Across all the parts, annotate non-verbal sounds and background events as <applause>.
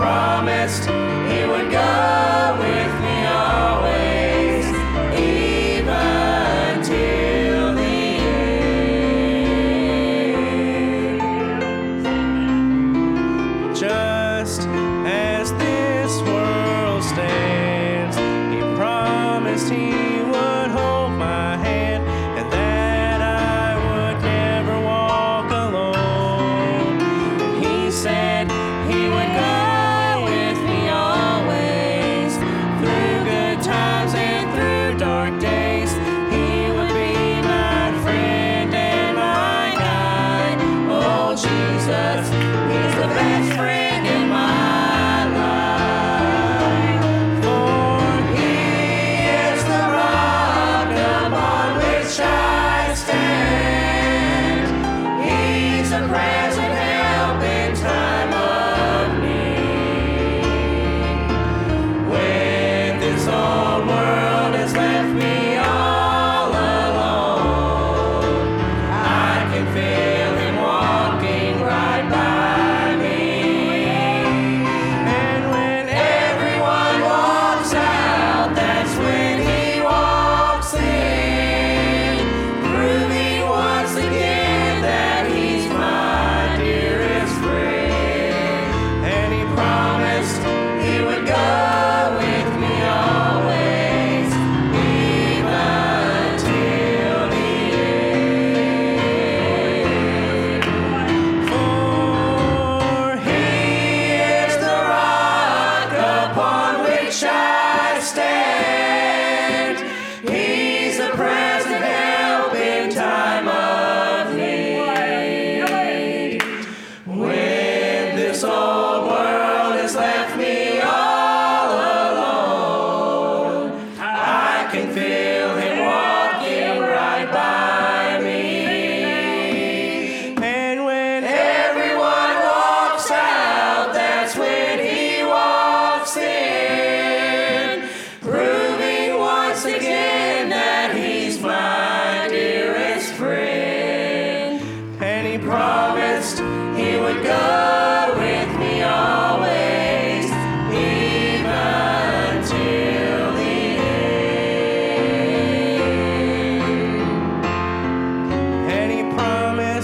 promised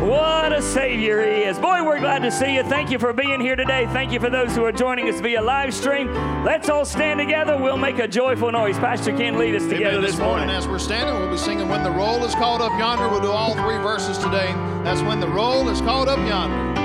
What a Savior he is. Boy, we're glad to see you. Thank you for being here today. Thank you for those who are joining us via live stream. Let's all stand together. We'll make a joyful noise. Pastor Ken, lead us together this This morning, morning. as we're standing, we'll be singing When the Roll is Called Up Yonder. We'll do all three verses today. That's When the Roll is Called Up Yonder.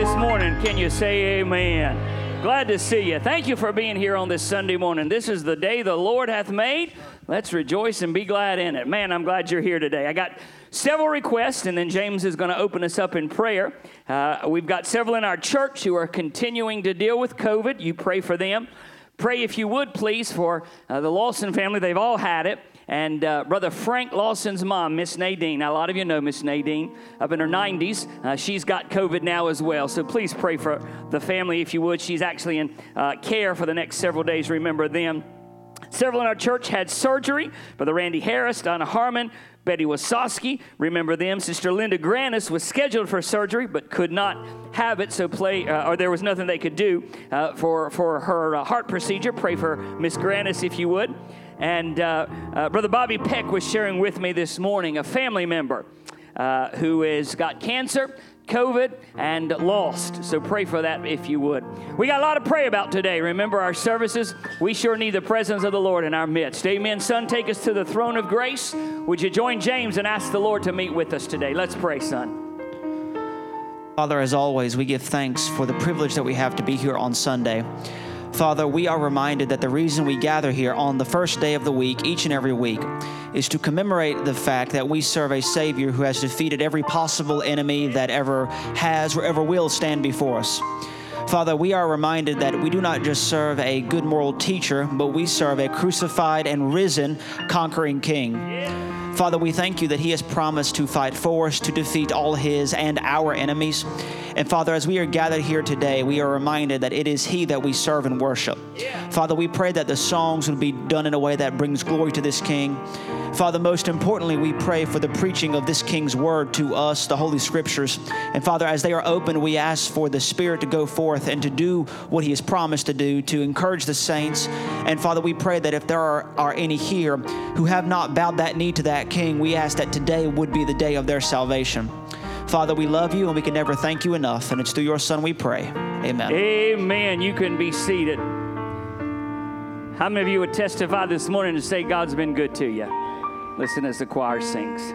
This morning, can you say amen? Glad to see you. Thank you for being here on this Sunday morning. This is the day the Lord hath made. Let's rejoice and be glad in it. Man, I'm glad you're here today. I got several requests, and then James is going to open us up in prayer. Uh, we've got several in our church who are continuing to deal with COVID. You pray for them. Pray, if you would, please, for uh, the Lawson family. They've all had it. And uh, Brother Frank Lawson's mom, Miss Nadine. Now, a lot of you know Miss Nadine up in her 90s. Uh, she's got COVID now as well. So please pray for the family if you would. She's actually in uh, care for the next several days. Remember them. Several in our church had surgery. Brother Randy Harris, Donna Harmon, Betty Wasowski. Remember them. Sister Linda Granis was scheduled for surgery but could not have it, so play, uh, or there was nothing they could do uh, for, for her uh, heart procedure. Pray for Miss Granis if you would. And uh, uh, Brother Bobby Peck was sharing with me this morning a family member uh, who has got cancer. COVID and lost. So pray for that if you would. We got a lot to pray about today. Remember our services. We sure need the presence of the Lord in our midst. Amen. Son, take us to the throne of grace. Would you join James and ask the Lord to meet with us today? Let's pray, son. Father, as always, we give thanks for the privilege that we have to be here on Sunday. Father, we are reminded that the reason we gather here on the first day of the week, each and every week, is to commemorate the fact that we serve a Savior who has defeated every possible enemy that ever has or ever will stand before us. Father, we are reminded that we do not just serve a good moral teacher, but we serve a crucified and risen conquering King. Father, we thank you that He has promised to fight for us, to defeat all His and our enemies. And Father, as we are gathered here today, we are reminded that it is He that we serve and worship. Father, we pray that the songs would be done in a way that brings glory to this King. Father, most importantly, we pray for the preaching of this King's word to us, the Holy Scriptures. And Father, as they are open, we ask for the Spirit to go forth and to do what He has promised to do, to encourage the saints. And Father, we pray that if there are, are any here who have not bowed that knee to that King, we ask that today would be the day of their salvation. Father, we love you and we can never thank you enough. And it's through your Son we pray. Amen. Amen. You can be seated. How many of you would testify this morning to say God's been good to you? Listen as the choir sings.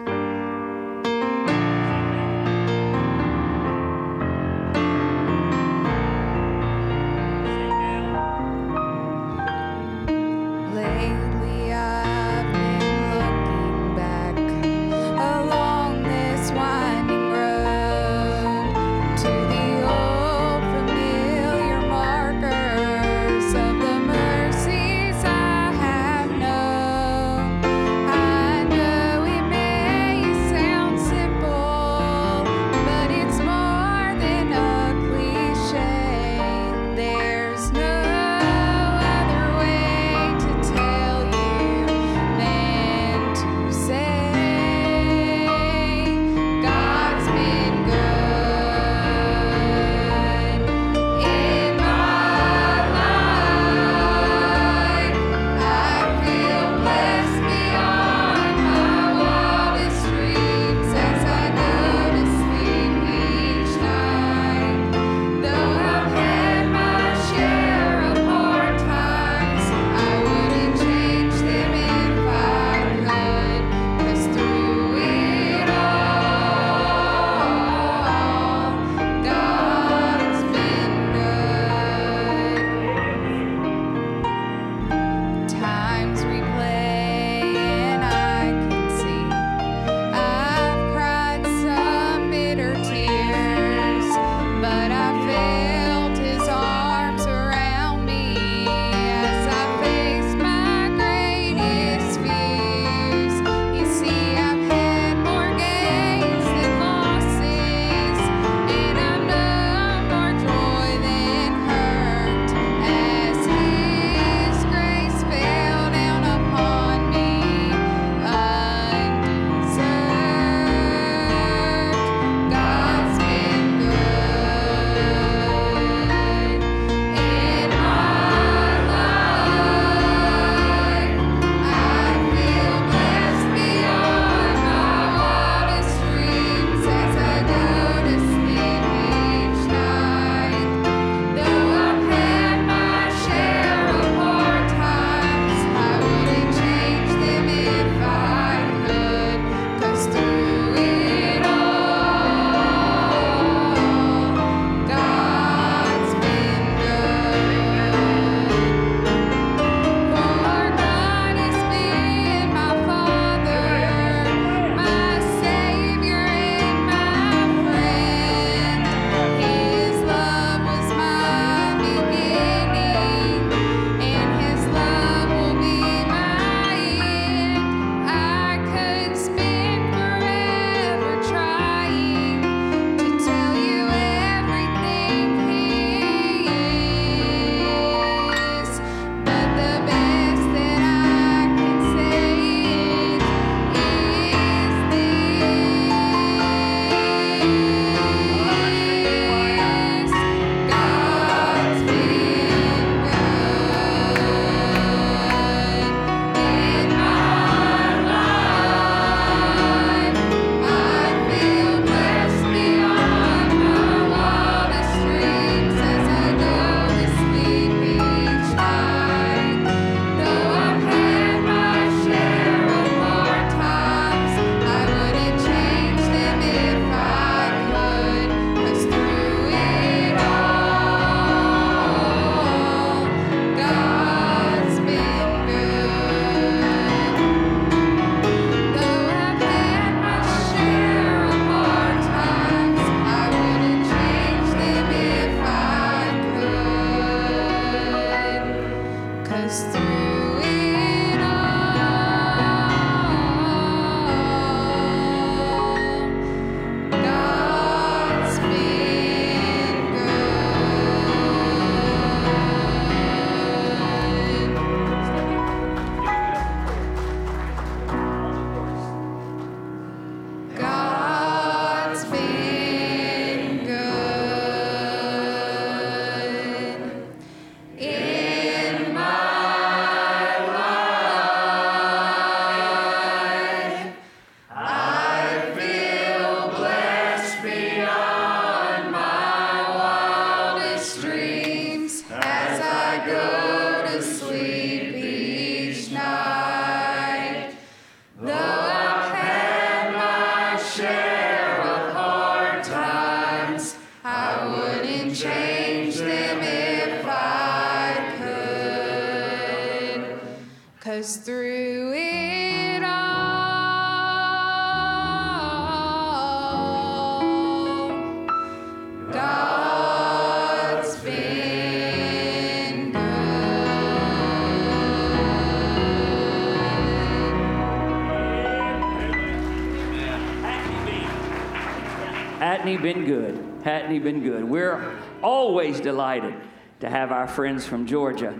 Been good? Hadn't he been good? We're always delighted to have our friends from Georgia,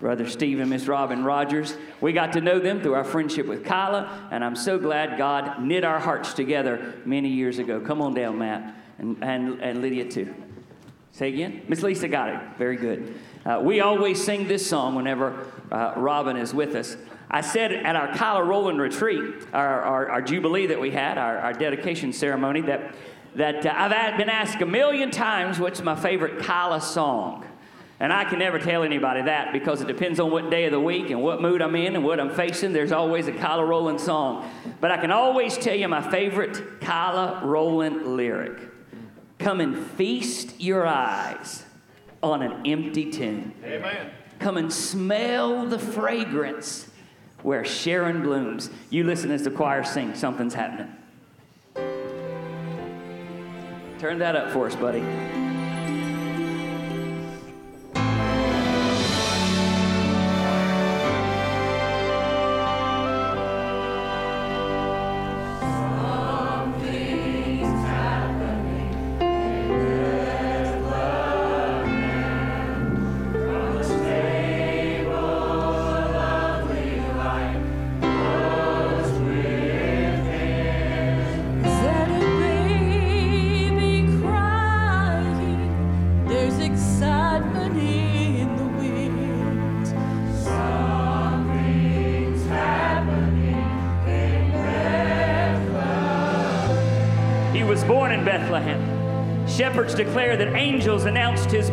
Brother Steve and Miss Robin Rogers. We got to know them through our friendship with Kyla, and I'm so glad God knit our hearts together many years ago. Come on down, Matt, and, and, and Lydia too. Say again? Miss Lisa got it. Very good. Uh, we always sing this song whenever uh, Robin is with us. I said at our Kyla Rowland retreat, our, our, our jubilee that we had, our, our dedication ceremony, that, that uh, I've been asked a million times what's my favorite Kyla song. And I can never tell anybody that because it depends on what day of the week and what mood I'm in and what I'm facing. There's always a Kyla Rowland song. But I can always tell you my favorite Kyla Rowland lyric. Come and feast your eyes on an empty tomb. Amen. Come and smell the fragrance where Sharon blooms. You listen as the choir sings, something's happening. Turn that up for us, buddy.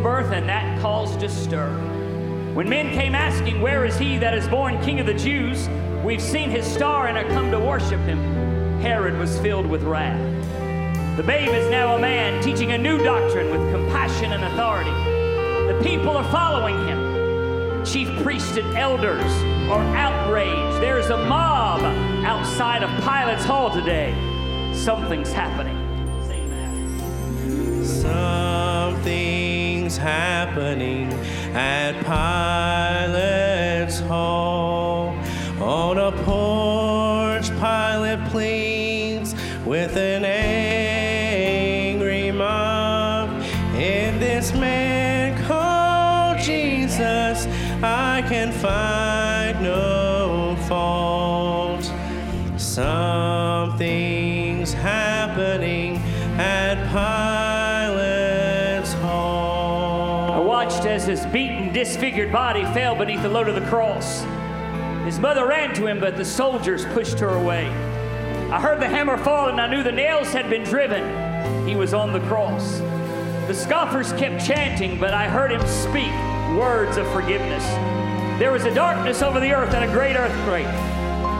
Birth, and that caused a stir. When men came asking, Where is he that is born King of the Jews? We've seen his star and are come to worship him. Herod was filled with wrath. The babe is now a man teaching a new doctrine with compassion and authority. The people are following him. Chief priests and elders are outraged. There's a mob outside of Pilate's hall today. Something's happening. Happening at Pilate's hall. On a porch, Pilate pleads with an angry mob. In this man called Jesus, I can find no fault. Something's happening at Pilate's his beaten, disfigured body fell beneath the load of the cross. His mother ran to him, but the soldiers pushed her away. I heard the hammer fall, and I knew the nails had been driven. He was on the cross. The scoffers kept chanting, but I heard him speak words of forgiveness. There was a darkness over the earth and a great earthquake.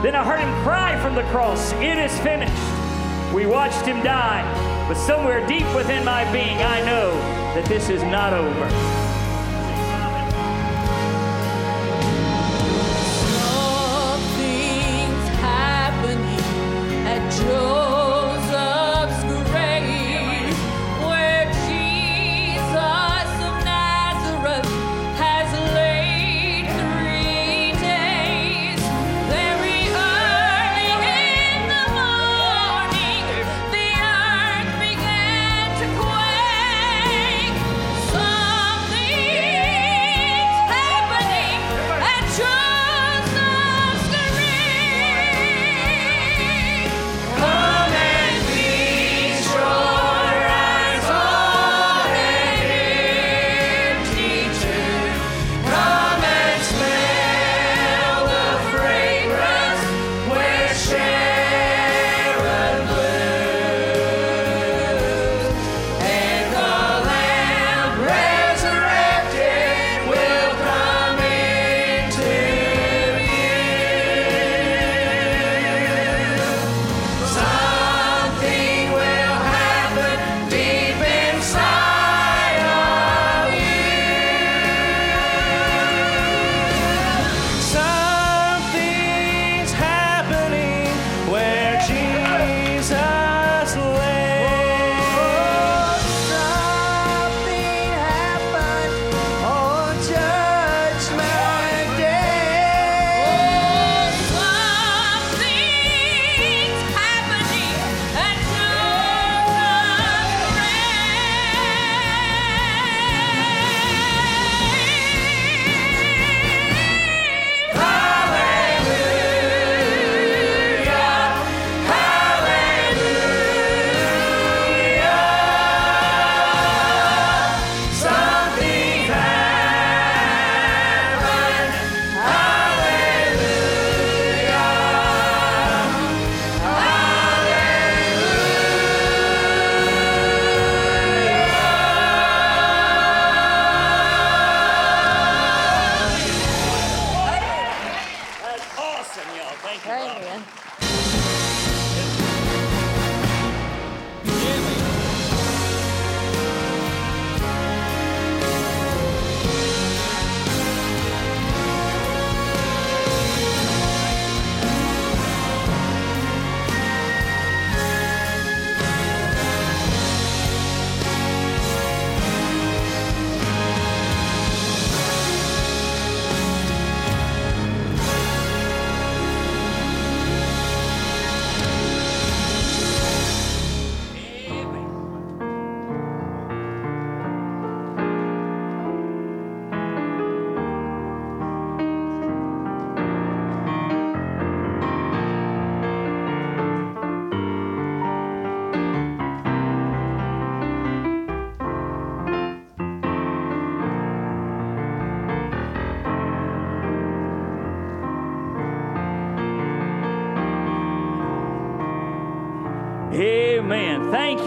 Then I heard him cry from the cross, It is finished. We watched him die, but somewhere deep within my being, I know that this is not over.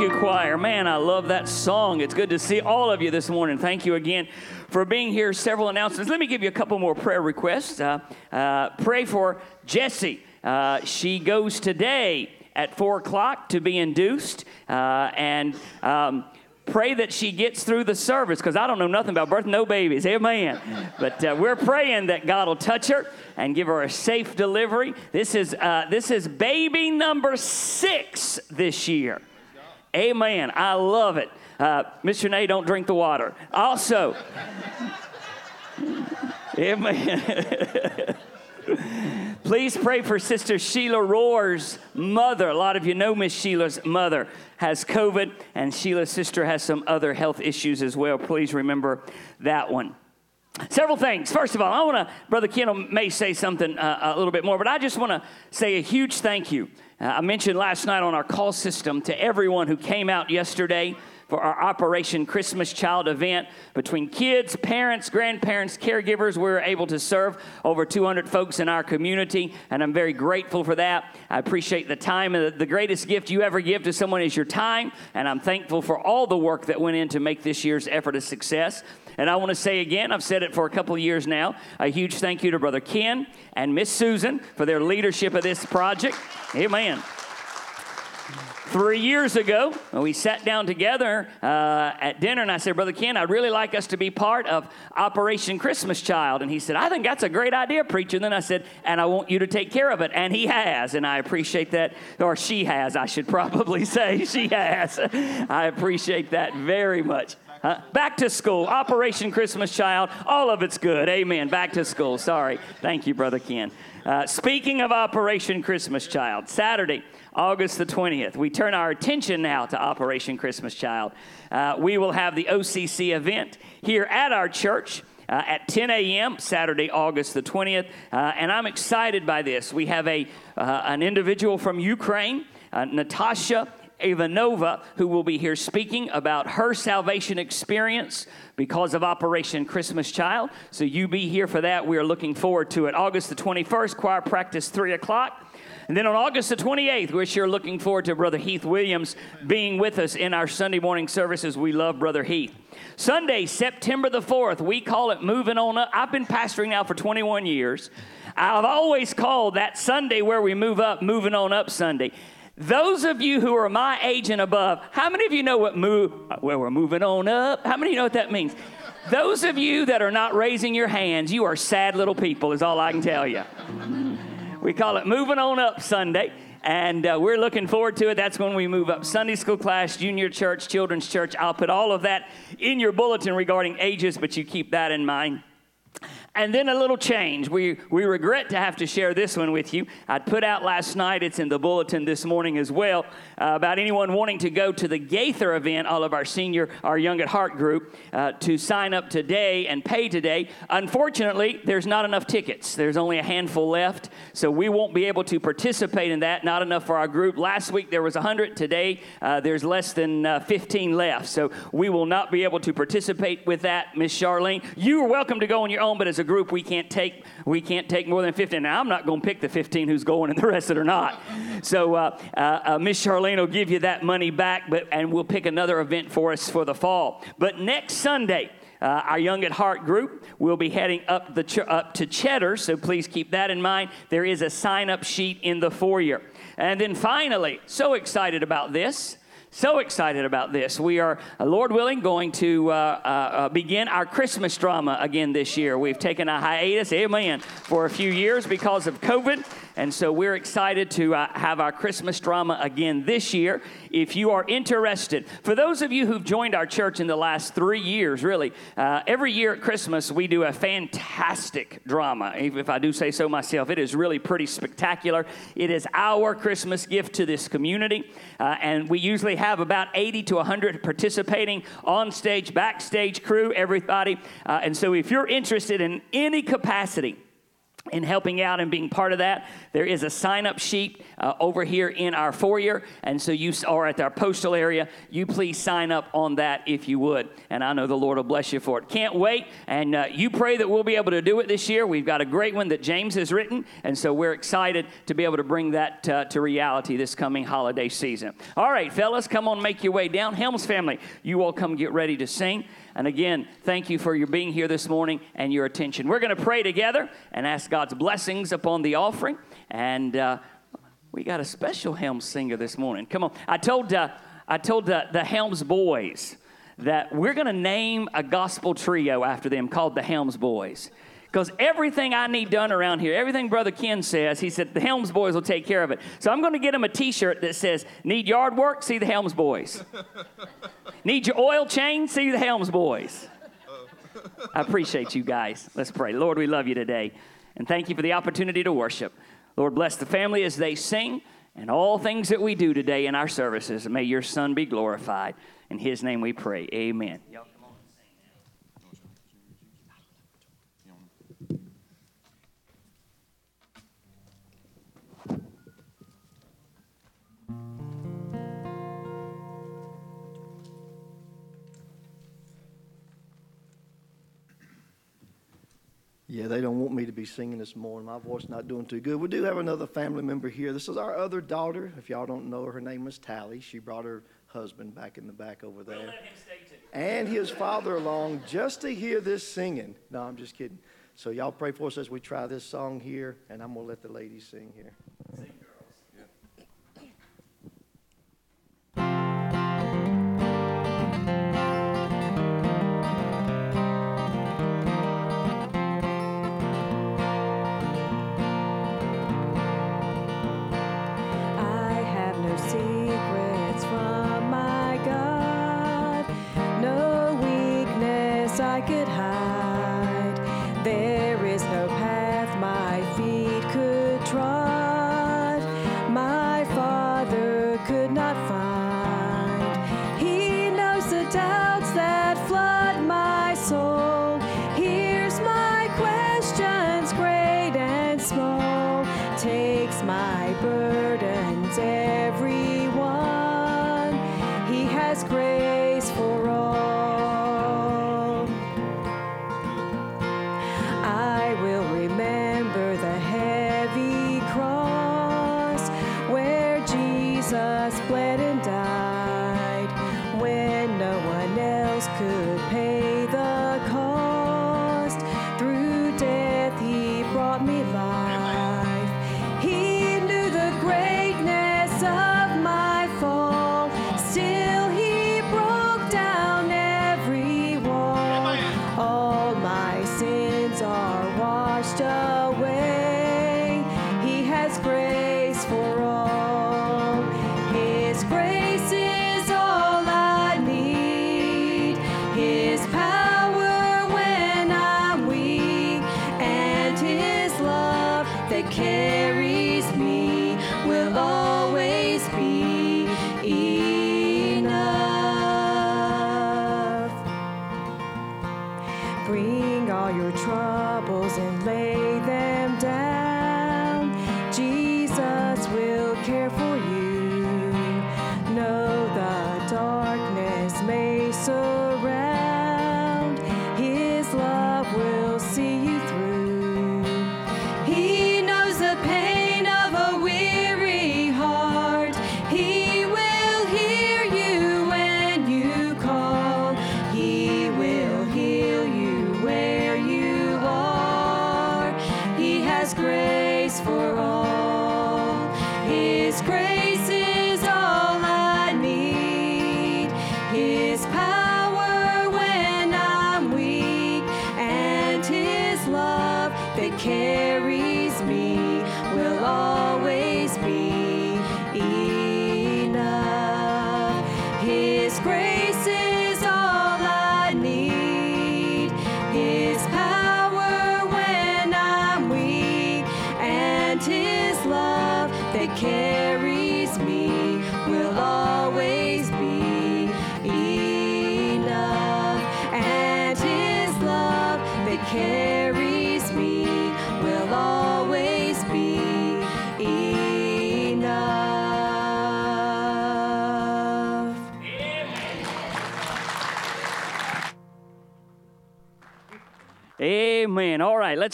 You, choir. Man, I love that song. It's good to see all of you this morning. Thank you again for being here. Several announcements. Let me give you a couple more prayer requests. Uh, uh, pray for Jessie. Uh, she goes today at 4 o'clock to be induced. Uh, and. Um, pray that she gets through the service because I don't know nothing about birth, no babies. Amen. But uh, we're praying that God will touch her and give her a safe delivery. This is uh, this is baby number six this year. Amen. I love it. Uh, Mr. Nay, don't drink the water. Also, <laughs> amen. <laughs> Please pray for Sister Sheila Rohr's mother. A lot of you know Miss Sheila's mother has COVID, and Sheila's sister has some other health issues as well. Please remember that one. Several things. First of all, I want to, Brother Ken may say something uh, a little bit more, but I just want to say a huge thank you. Uh, I mentioned last night on our call system to everyone who came out yesterday for our Operation Christmas Child event. Between kids, parents, grandparents, caregivers, we were able to serve over 200 folks in our community, and I'm very grateful for that. I appreciate the time. Uh, the greatest gift you ever give to someone is your time, and I'm thankful for all the work that went in to make this year's effort a success. And I want to say again, I've said it for a couple of years now, a huge thank you to Brother Ken and Miss Susan for their leadership of this project. Amen. Three years ago, we sat down together uh, at dinner, and I said, Brother Ken, I'd really like us to be part of Operation Christmas Child. And he said, I think that's a great idea, preacher. And then I said, and I want you to take care of it. And he has, and I appreciate that, or she has, I should <laughs> probably say. She has. I appreciate that very much. Back to school, Operation Christmas Child, all of it's good. Amen. Back to school. Sorry. Thank you, Brother Ken. Uh, speaking of Operation Christmas Child, Saturday, August the 20th, we turn our attention now to Operation Christmas Child. Uh, we will have the OCC event here at our church. Uh, at 10 a.m. Saturday, August the 20th, uh, and I'm excited by this. We have a uh, an individual from Ukraine, uh, Natasha Ivanova, who will be here speaking about her salvation experience because of Operation Christmas Child. So you be here for that. We are looking forward to it. August the 21st, choir practice, 3 o'clock. And then on August the 28th, we're sure looking forward to Brother Heath Williams being with us in our Sunday morning services. We love Brother Heath. Sunday, September the 4th, we call it Moving On Up. I've been pastoring now for 21 years. I've always called that Sunday where we move up, Moving On Up Sunday. Those of you who are my age and above, how many of you know what move, well, we're moving on up? How many of you know what that means? Those of you that are not raising your hands, you are sad little people, is all I can tell you. We call it Moving On Up Sunday. And uh, we're looking forward to it. That's when we move up Sunday school class, junior church, children's church. I'll put all of that in your bulletin regarding ages, but you keep that in mind. And then a little change. We, we regret to have to share this one with you. I'd put out last night, it's in the bulletin this morning as well, uh, about anyone wanting to go to the Gaither event, all of our senior, our Young at Heart group, uh, to sign up today and pay today. Unfortunately, there's not enough tickets. There's only a handful left, so we won't be able to participate in that. Not enough for our group. Last week there was 100. Today uh, there's less than uh, 15 left, so we will not be able to participate with that, Miss Charlene. You are welcome to go on your own, but as a group we can't take we can't take more than 15. Now I'm not going to pick the 15 who's going and the rest that are not. So uh, uh, uh, Miss Charlene will give you that money back, but and we'll pick another event for us for the fall. But next Sunday. Uh, our Young at Heart group will be heading up, the ch- up to Cheddar, so please keep that in mind. There is a sign up sheet in the foyer. And then finally, so excited about this. So excited about this. We are, uh, Lord willing, going to uh, uh, uh, begin our Christmas drama again this year. We've taken a hiatus, amen, for a few years because of COVID. And so we're excited to uh, have our Christmas drama again this year. If you are interested, for those of you who've joined our church in the last three years, really, uh, every year at Christmas we do a fantastic drama. If I do say so myself, it is really pretty spectacular. It is our Christmas gift to this community. Uh, and we usually have about 80 to 100 participating on stage, backstage crew, everybody. Uh, and so if you're interested in any capacity, in helping out and being part of that. There is a sign up sheet uh, over here in our foyer. And so you are at our postal area. You please sign up on that if you would. And I know the Lord will bless you for it. Can't wait. And uh, you pray that we'll be able to do it this year. We've got a great one that James has written. And so we're excited to be able to bring that uh, to reality this coming holiday season. All right, fellas, come on, make your way down. Helms family, you all come get ready to sing. And again, thank you for your being here this morning and your attention. We're going to pray together and ask God's blessings upon the offering. And uh, we got a special Helms singer this morning. Come on. I told, uh, I told the Helms boys that we're going to name a gospel trio after them called the Helms Boys. Because everything I need done around here, everything Brother Ken says, he said the Helms Boys will take care of it. So I'm going to get him a t shirt that says, Need yard work? See the Helms Boys. <laughs> Need your oil change? See the Helms Boys. I appreciate you guys. Let's pray. Lord, we love you today. And thank you for the opportunity to worship. Lord, bless the family as they sing and all things that we do today in our services. May your Son be glorified. In his name we pray. Amen. Yeah, they don't want me to be singing this morning. My voice not doing too good. We do have another family member here. This is our other daughter. If y'all don't know her, her name is Tally. She brought her husband back in the back over there. And his father along just to hear this singing. No, I'm just kidding. So y'all pray for us as we try this song here, and I'm gonna let the ladies sing here.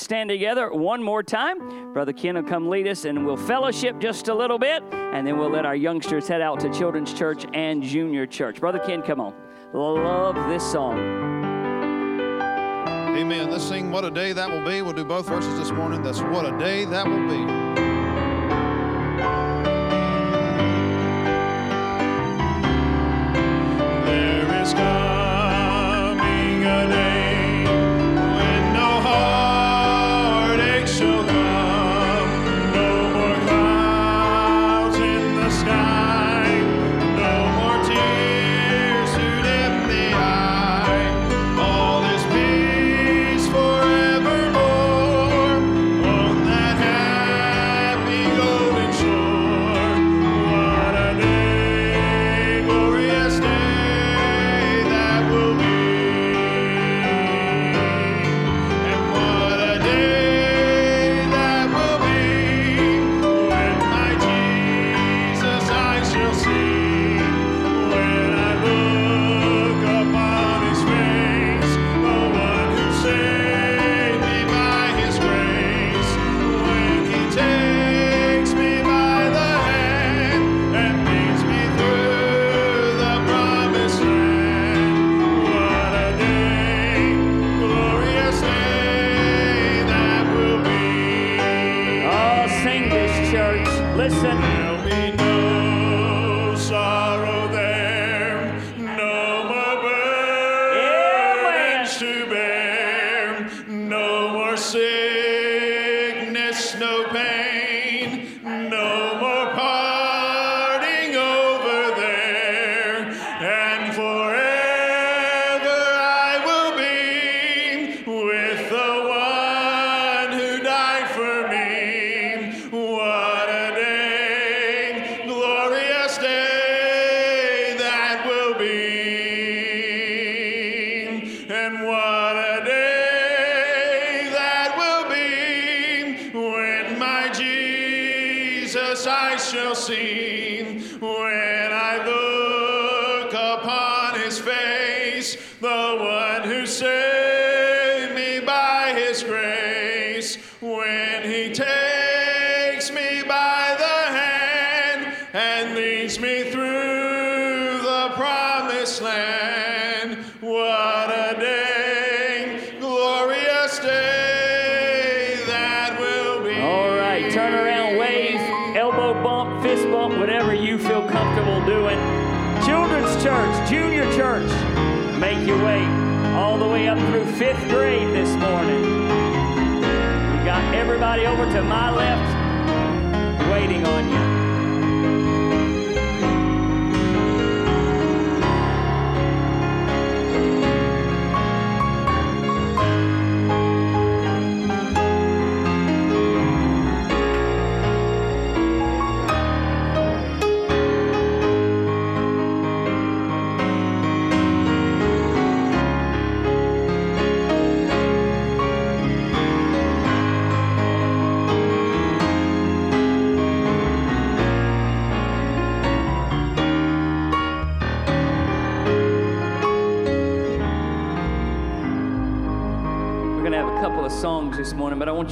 Let's stand together one more time. Brother Ken will come lead us and we'll fellowship just a little bit, and then we'll let our youngsters head out to Children's Church and Junior Church. Brother Ken, come on. Love this song. Amen. Let's sing What a Day That Will Be. We'll do both verses this morning. That's What a Day That Will Be. Grade this morning. We got everybody over to my left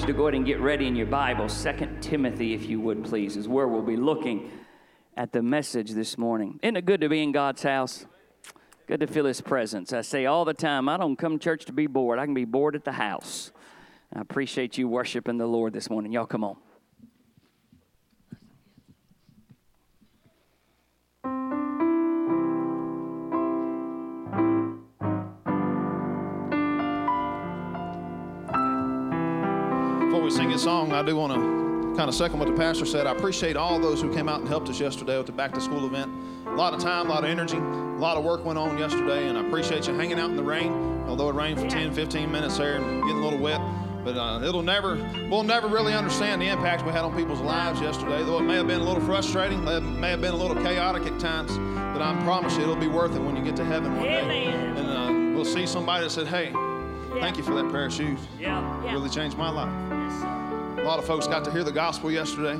to go ahead and get ready in your Bible. Second Timothy, if you would please, is where we'll be looking at the message this morning. Isn't it good to be in God's house? Good to feel His presence. I say all the time, I don't come to church to be bored. I can be bored at the house. I appreciate you worshiping the Lord this morning. Y'all come on. We sing a song, I do want to kind of second what the pastor said. I appreciate all those who came out and helped us yesterday with the back to school event. A lot of time, a lot of energy, a lot of work went on yesterday, and I appreciate you hanging out in the rain, although it rained for 10, 15 minutes there and getting a little wet. But uh, it'll never, we'll never really understand the impact we had on people's lives yesterday. Though it may have been a little frustrating, may have- may have been a little chaotic at times, but I promise you it'll be worth it when you get to heaven one day. And uh, we'll see somebody that said, "Hey, thank you for that pair of shoes. Yeah. It really changed my life." A lot of folks got to hear the gospel yesterday.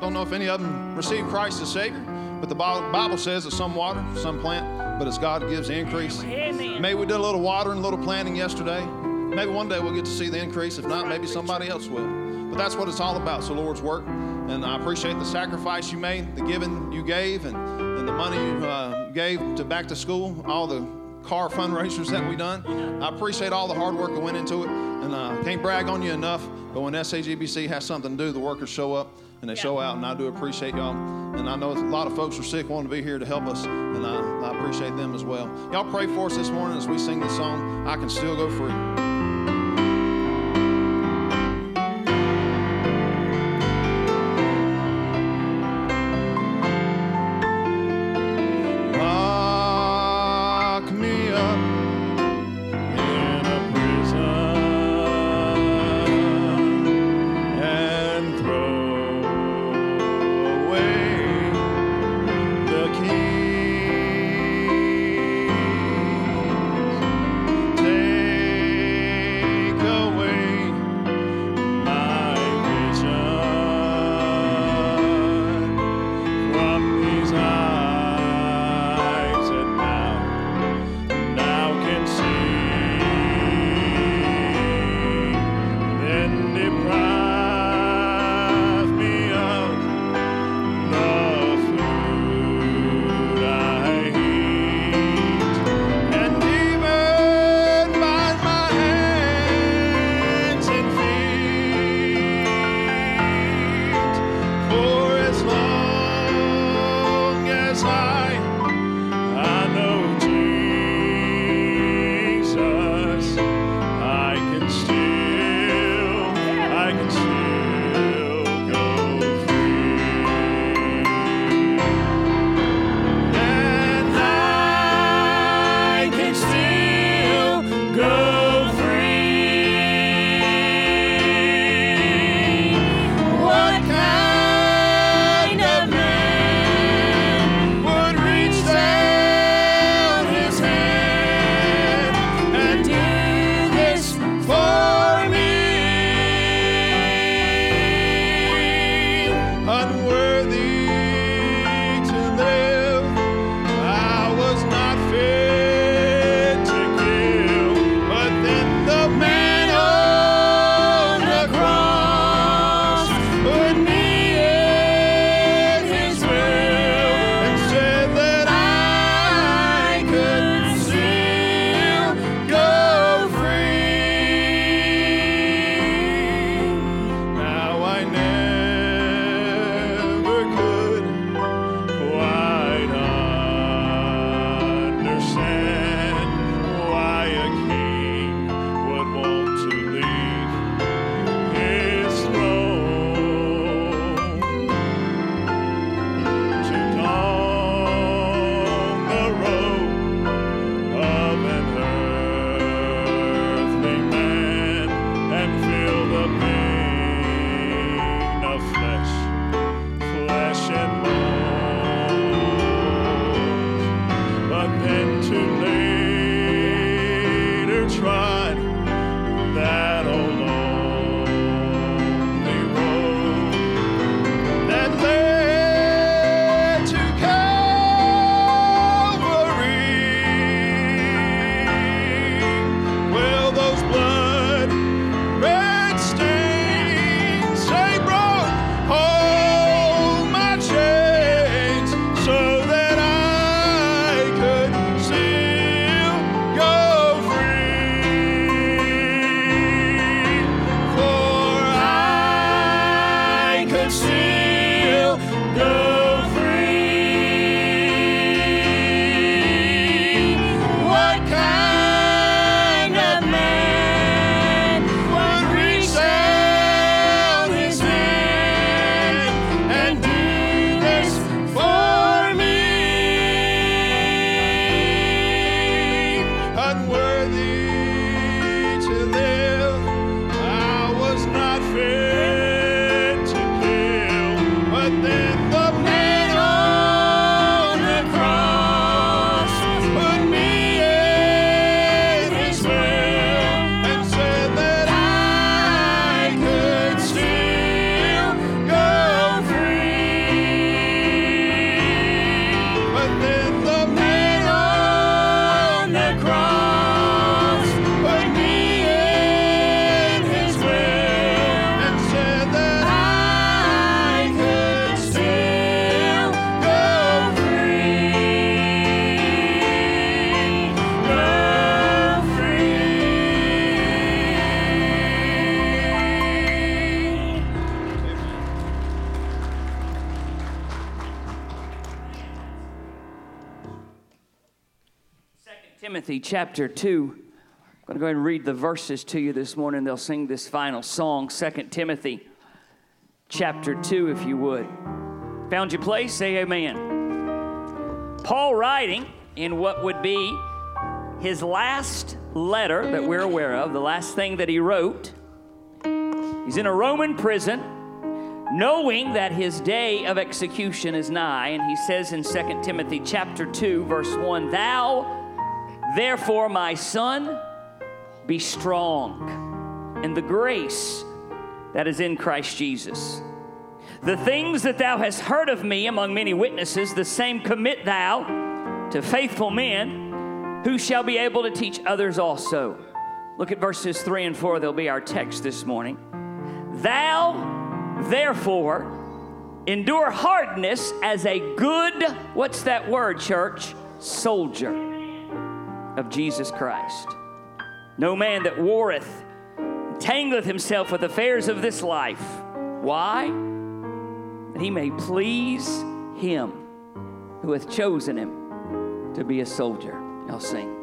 Don't know if any of them received Christ as Savior, but the Bible says that some water, some plant, but as God gives the increase. Maybe we did a little watering, a little planting yesterday. maybe one day we'll get to see the increase. If not, maybe somebody else will. But that's what it's all about. So, Lord's work. And I appreciate the sacrifice you made, the giving you gave, and, and the money you uh, gave to back to school, all the car fundraisers that we done. I appreciate all the hard work that went into it. And uh, can't brag on you enough, but when SAGBC has something to do, the workers show up and they show out, and I do appreciate y'all. And I know a lot of folks are sick wanting to be here to help us, and I, I appreciate them as well. Y'all pray for us this morning as we sing this song, I Can Still Go Free. Timothy chapter 2. I'm going to go ahead and read the verses to you this morning. They'll sing this final song, 2 Timothy chapter 2, if you would. Found your place? Say amen. Paul writing in what would be his last letter that we're aware of, the last thing that he wrote. He's in a Roman prison, knowing that his day of execution is nigh, and he says in 2 Timothy chapter 2, verse 1, Thou Therefore, my son, be strong in the grace that is in Christ Jesus. The things that thou hast heard of me among many witnesses, the same commit thou to faithful men who shall be able to teach others also. Look at verses 3 and 4, they'll be our text this morning. Thou, therefore, endure hardness as a good, what's that word, church? Soldier of Jesus Christ. No man that warreth tangleth himself with affairs of this life. Why? That he may please him who hath chosen him to be a soldier. I'll sing.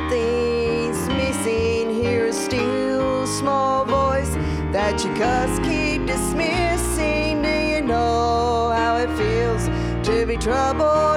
Something's missing? Hear a still small voice that you just keep dismissing. Do you know how it feels to be troubled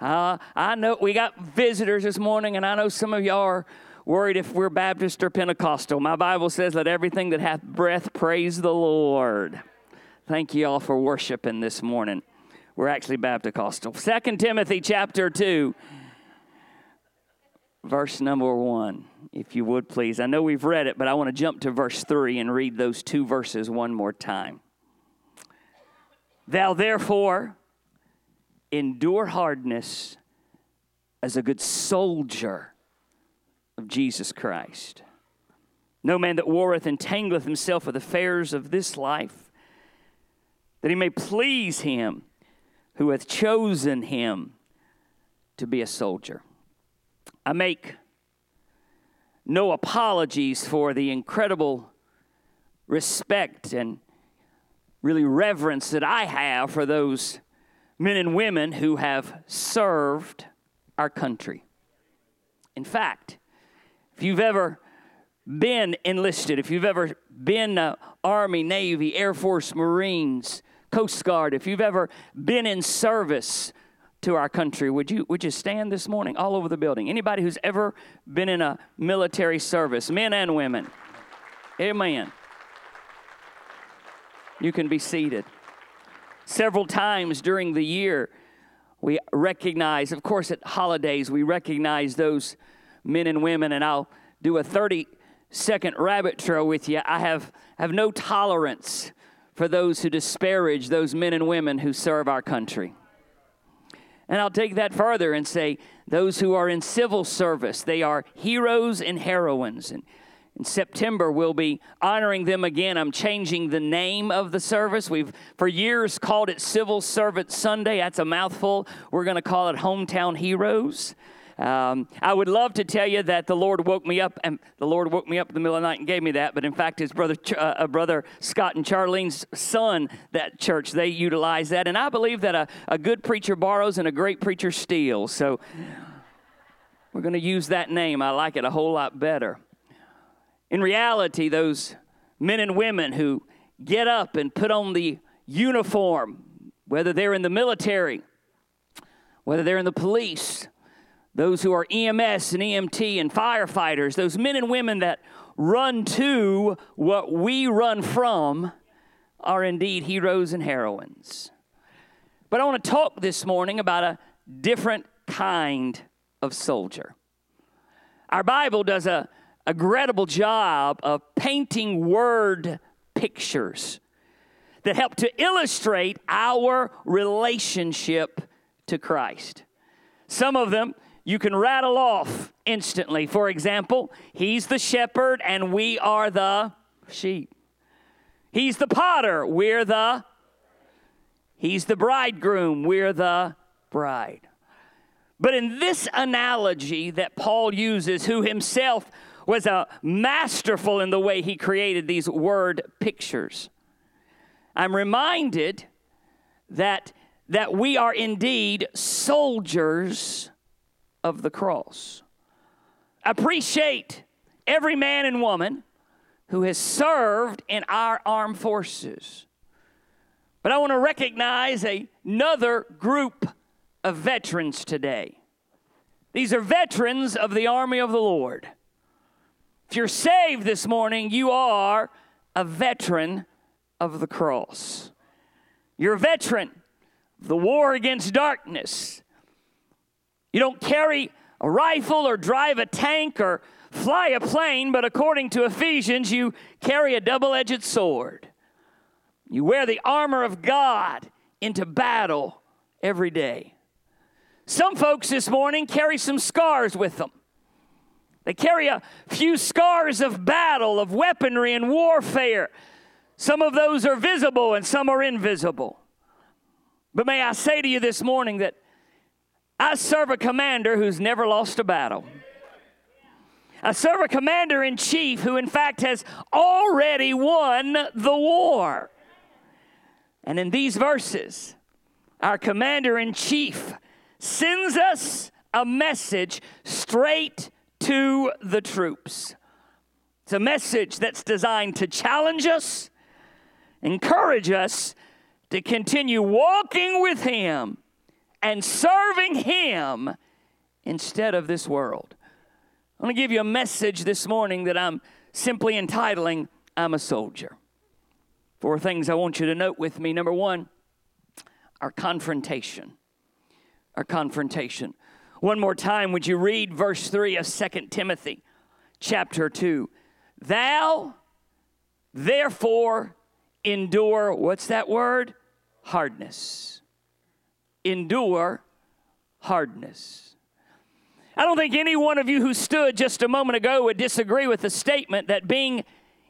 Uh, I know we got visitors this morning, and I know some of y'all are worried if we're Baptist or Pentecostal. My Bible says, Let everything that hath breath praise the Lord. Thank you all for worshiping this morning. We're actually Baptist. Second Timothy chapter 2, verse number 1, if you would please. I know we've read it, but I want to jump to verse 3 and read those two verses one more time. Thou therefore endure hardness as a good soldier of Jesus Christ. No man that warreth entangleth himself with affairs of this life, that he may please him who hath chosen him to be a soldier. I make no apologies for the incredible respect and really reverence that I have for those men and women who have served our country. In fact, if you've ever been enlisted, if you've ever been uh, Army, Navy, Air Force, Marines, Coast Guard, if you've ever been in service to our country, would you would you stand this morning all over the building? Anybody who's ever been in a military service, men and women. Amen. You can be seated. Several times during the year, we recognize, of course, at holidays, we recognize those men and women, and I'll do a 30 second rabbit trail with you. I have, have no tolerance for those who disparage those men and women who serve our country. And I'll take that further and say those who are in civil service, they are heroes and heroines. And in September, we'll be honoring them again. I'm changing the name of the service. We've for years called it Civil Servant Sunday. That's a mouthful. We're going to call it Hometown Heroes. Um, I would love to tell you that the Lord woke me up, and the Lord woke me up in the middle of the night and gave me that. But in fact, his brother, uh, uh, brother Scott and Charlene's son, that church, they utilize that. And I believe that a, a good preacher borrows and a great preacher steals. So we're going to use that name. I like it a whole lot better. In reality, those men and women who get up and put on the uniform, whether they're in the military, whether they're in the police, those who are EMS and EMT and firefighters, those men and women that run to what we run from, are indeed heroes and heroines. But I want to talk this morning about a different kind of soldier. Our Bible does a, a credible job of painting word pictures that help to illustrate our relationship to Christ. Some of them you can rattle off instantly. For example, He's the shepherd and we are the sheep. He's the potter, we're the He's the bridegroom, we're the bride. But in this analogy that Paul uses, who himself was a masterful in the way he created these word pictures, I'm reminded that, that we are indeed soldiers of the cross. Appreciate every man and woman who has served in our armed forces. But I want to recognize another group of veterans today. These are veterans of the army of the Lord. If you're saved this morning, you are a veteran of the cross. You're a veteran of the war against darkness. You don't carry a rifle or drive a tank or fly a plane, but according to Ephesians, you carry a double edged sword. You wear the armor of God into battle every day. Some folks this morning carry some scars with them. They carry a few scars of battle, of weaponry and warfare. Some of those are visible and some are invisible. But may I say to you this morning that I serve a commander who's never lost a battle. I serve a commander in chief who, in fact, has already won the war. And in these verses, our commander in chief sends us a message straight to the troops. It's a message that's designed to challenge us, encourage us to continue walking with Him and serving Him instead of this world. I'm going to give you a message this morning that I'm simply entitling I'm a Soldier. Four things I want you to note with me. Number one, our confrontation. Our confrontation. One more time, would you read verse 3 of 2 Timothy chapter 2? Thou, therefore, endure, what's that word? Hardness. Endure hardness. I don't think any one of you who stood just a moment ago would disagree with the statement that being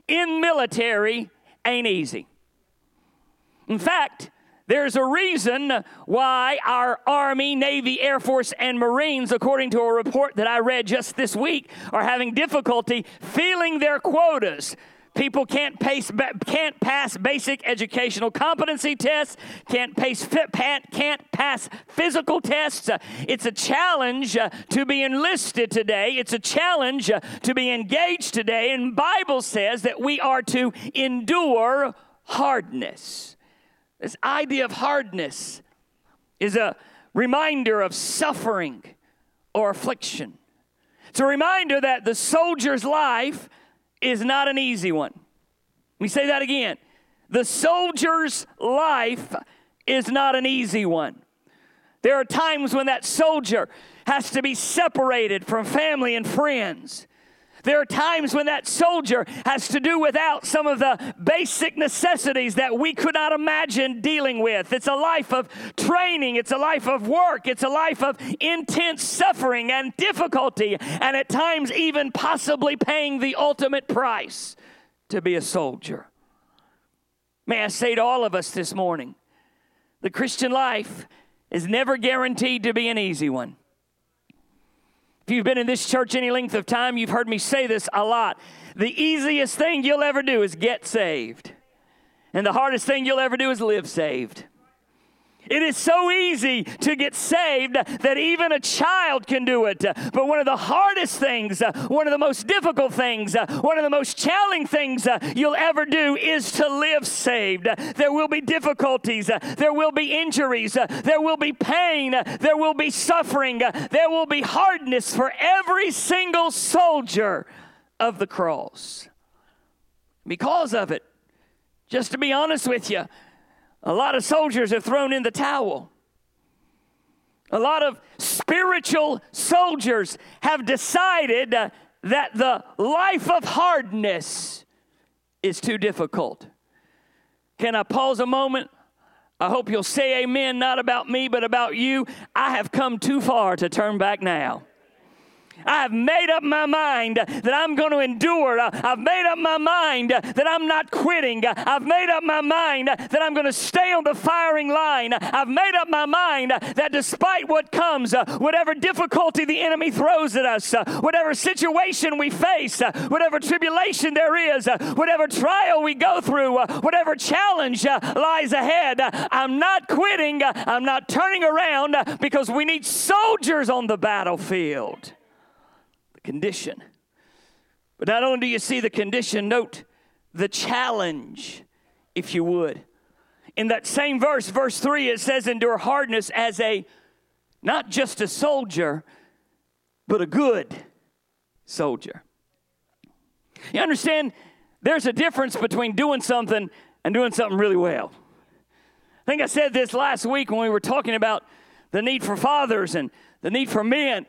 in military ain't easy. In fact, there's a reason why our Army, Navy, Air Force, and Marines, according to a report that I read just this week, are having difficulty filling their quotas. People can't pace, can't pass basic educational competency tests, can't pace, can't pass physical tests. It's a challenge uh, to be enlisted today. It's a challenge uh, to be engaged today. And Bible says that we are to endure hardness. This idea of hardness is a reminder of suffering or affliction. It's a reminder that the soldier's life is not an easy one. Let me say that again. The soldier's life is not an easy one. There are times when that soldier has to be separated from family and friends. There are times when that soldier has to do without some of the basic necessities that we could not imagine dealing with. It's a life of training, it's a life of work, it's a life of intense suffering and difficulty, and at times even possibly paying the ultimate price to be a soldier. May I say to all of us this morning the Christian life is never guaranteed to be an easy one. If you've been in this church any length of time, you've heard me say this a lot. The easiest thing you'll ever do is get saved, and the hardest thing you'll ever do is live saved. It is so easy to get saved that even a child can do it. But one of the hardest things, one of the most difficult things, one of the most challenging things you'll ever do is to live saved. There will be difficulties, there will be injuries, there will be pain, there will be suffering, there will be hardness for every single soldier of the cross. Because of it, just to be honest with you, a lot of soldiers have thrown in the towel. A lot of spiritual soldiers have decided uh, that the life of hardness is too difficult. Can I pause a moment? I hope you'll say amen, not about me, but about you. I have come too far to turn back now. I have made up my mind that I'm going to endure. I've made up my mind that I'm not quitting. I've made up my mind that I'm going to stay on the firing line. I've made up my mind that despite what comes, whatever difficulty the enemy throws at us, whatever situation we face, whatever tribulation there is, whatever trial we go through, whatever challenge lies ahead, I'm not quitting. I'm not turning around because we need soldiers on the battlefield condition. But not only do you see the condition, note the challenge, if you would. In that same verse, verse 3, it says, Endure hardness as a not just a soldier, but a good soldier. You understand? There's a difference between doing something and doing something really well. I think I said this last week when we were talking about the need for fathers and the need for men.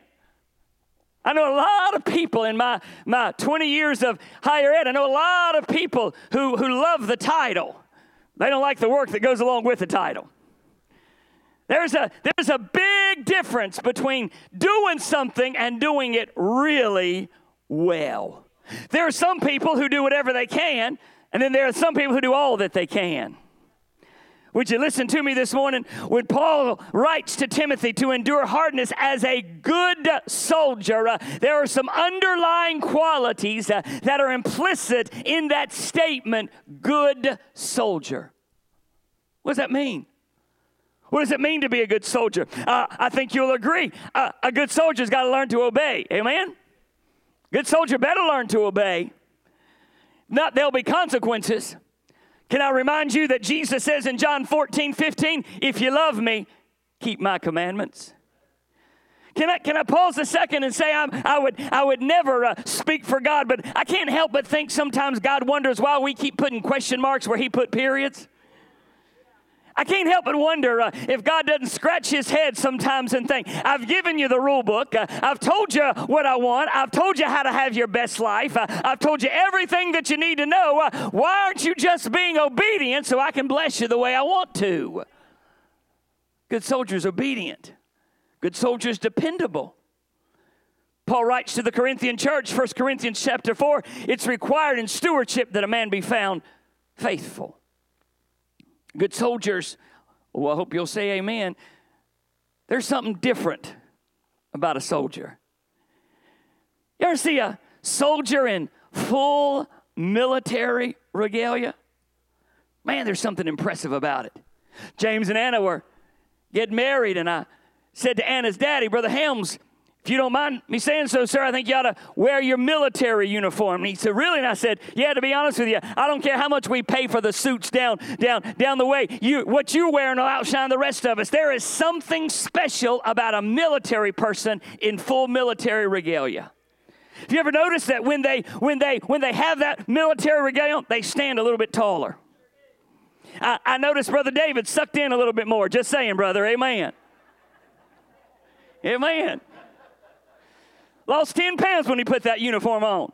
I know a lot of people in my, my 20 years of higher ed, I know a lot of people who, who love the title. They don't like the work that goes along with the title. There's a, there's a big difference between doing something and doing it really well. There are some people who do whatever they can, and then there are some people who do all that they can. Would you listen to me this morning? When Paul writes to Timothy to endure hardness as a good soldier, uh, there are some underlying qualities uh, that are implicit in that statement good soldier. What does that mean? What does it mean to be a good soldier? Uh, I think you'll agree. Uh, a good soldier's got to learn to obey. Amen? Good soldier better learn to obey. Not there'll be consequences. Can I remind you that Jesus says in John 14, 15, if you love me, keep my commandments? Can I, can I pause a second and say I'm, I, would, I would never uh, speak for God, but I can't help but think sometimes God wonders why we keep putting question marks where He put periods. I can't help but wonder uh, if God doesn't scratch his head sometimes and think, I've given you the rule book. Uh, I've told you what I want. I've told you how to have your best life. Uh, I've told you everything that you need to know. Uh, why aren't you just being obedient so I can bless you the way I want to? Good soldier's obedient. Good soldier's dependable. Paul writes to the Corinthian church, 1 Corinthians chapter 4, it's required in stewardship that a man be found faithful. Good soldiers, well, I hope you'll say amen. There's something different about a soldier. You ever see a soldier in full military regalia? Man, there's something impressive about it. James and Anna were getting married, and I said to Anna's daddy, Brother Helms, if you don't mind me saying so, sir, I think you ought to wear your military uniform. And he said, Really? And I said, Yeah, to be honest with you, I don't care how much we pay for the suits down, down, down the way. You what you're wearing will outshine the rest of us. There is something special about a military person in full military regalia. Have you ever noticed that when they when they when they have that military regalia, they stand a little bit taller? I, I noticed Brother David sucked in a little bit more. Just saying, brother. Amen. Amen. Lost 10 pounds when he put that uniform on.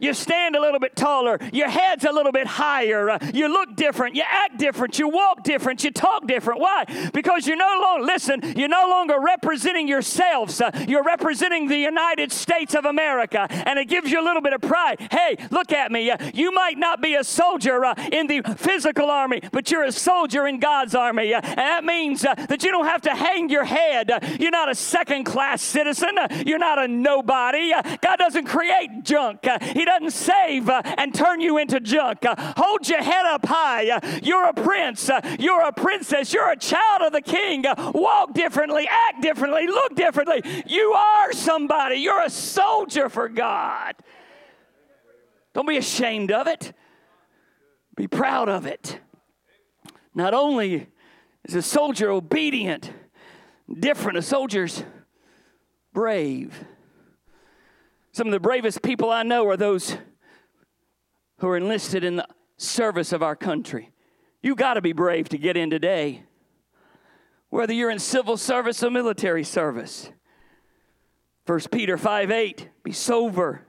You stand a little bit taller. Your head's a little bit higher. Uh, you look different. You act different. You walk different. You talk different. Why? Because you're no longer, listen, you're no longer representing yourselves. Uh, you're representing the United States of America. And it gives you a little bit of pride. Hey, look at me. Uh, you might not be a soldier uh, in the physical army, but you're a soldier in God's army. Uh, and that means uh, that you don't have to hang your head. you're not a second class citizen. you're not a nobody. God doesn't create junk. he doesn't save uh, and turn you into junk. Uh, hold your head up high. Uh, you're a prince. You're a princess. You're a child of the king. Walk differently, act differently, look differently. You are somebody. You're a soldier for God. Don't be ashamed of it, be proud of it. Not only is a soldier obedient, different, a soldier's brave. Some of the bravest people I know are those who are enlisted in the service of our country. You got to be brave to get in today, whether you're in civil service or military service. 1 Peter 5 8, be sober,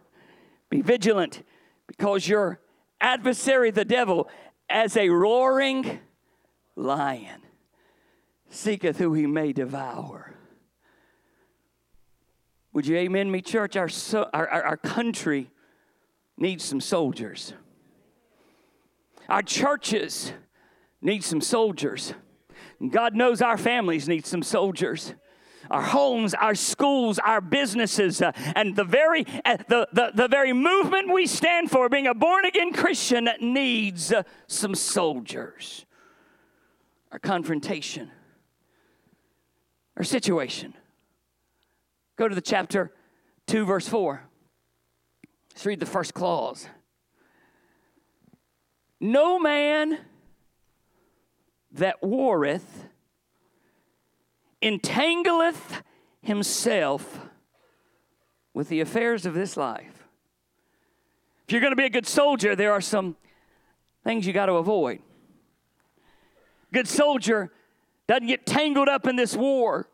be vigilant, because your adversary, the devil, as a roaring lion, seeketh who he may devour. Would you amen me, church? Our, so, our, our, our country needs some soldiers. Our churches need some soldiers. God knows our families need some soldiers our homes, our schools, our businesses, uh, and the very, uh, the, the, the very movement we stand for, being a born again Christian, needs uh, some soldiers. Our confrontation, our situation. Go to the chapter 2, verse 4. Let's read the first clause. No man that warreth entangleth himself with the affairs of this life. If you're going to be a good soldier, there are some things you got to avoid. Good soldier doesn't get tangled up in this war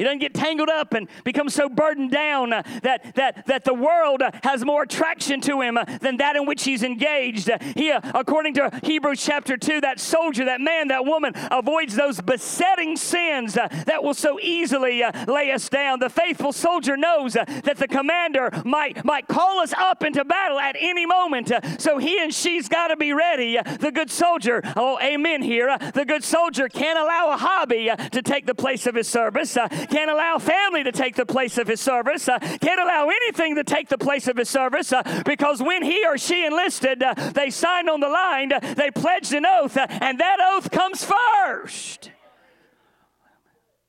He doesn't get tangled up and become so burdened down that, that, that the world has more attraction to him than that in which he's engaged. He, according to Hebrews chapter 2, that soldier, that man, that woman avoids those besetting sins that will so easily lay us down. The faithful soldier knows that the commander might, might call us up into battle at any moment. So he and she's got to be ready. The good soldier, oh, amen here. The good soldier can't allow a hobby to take the place of his service, can't allow family to take the place of his service, uh, can't allow anything to take the place of his service uh, because when he or she enlisted, uh, they signed on the line, uh, they pledged an oath, uh, and that oath comes first.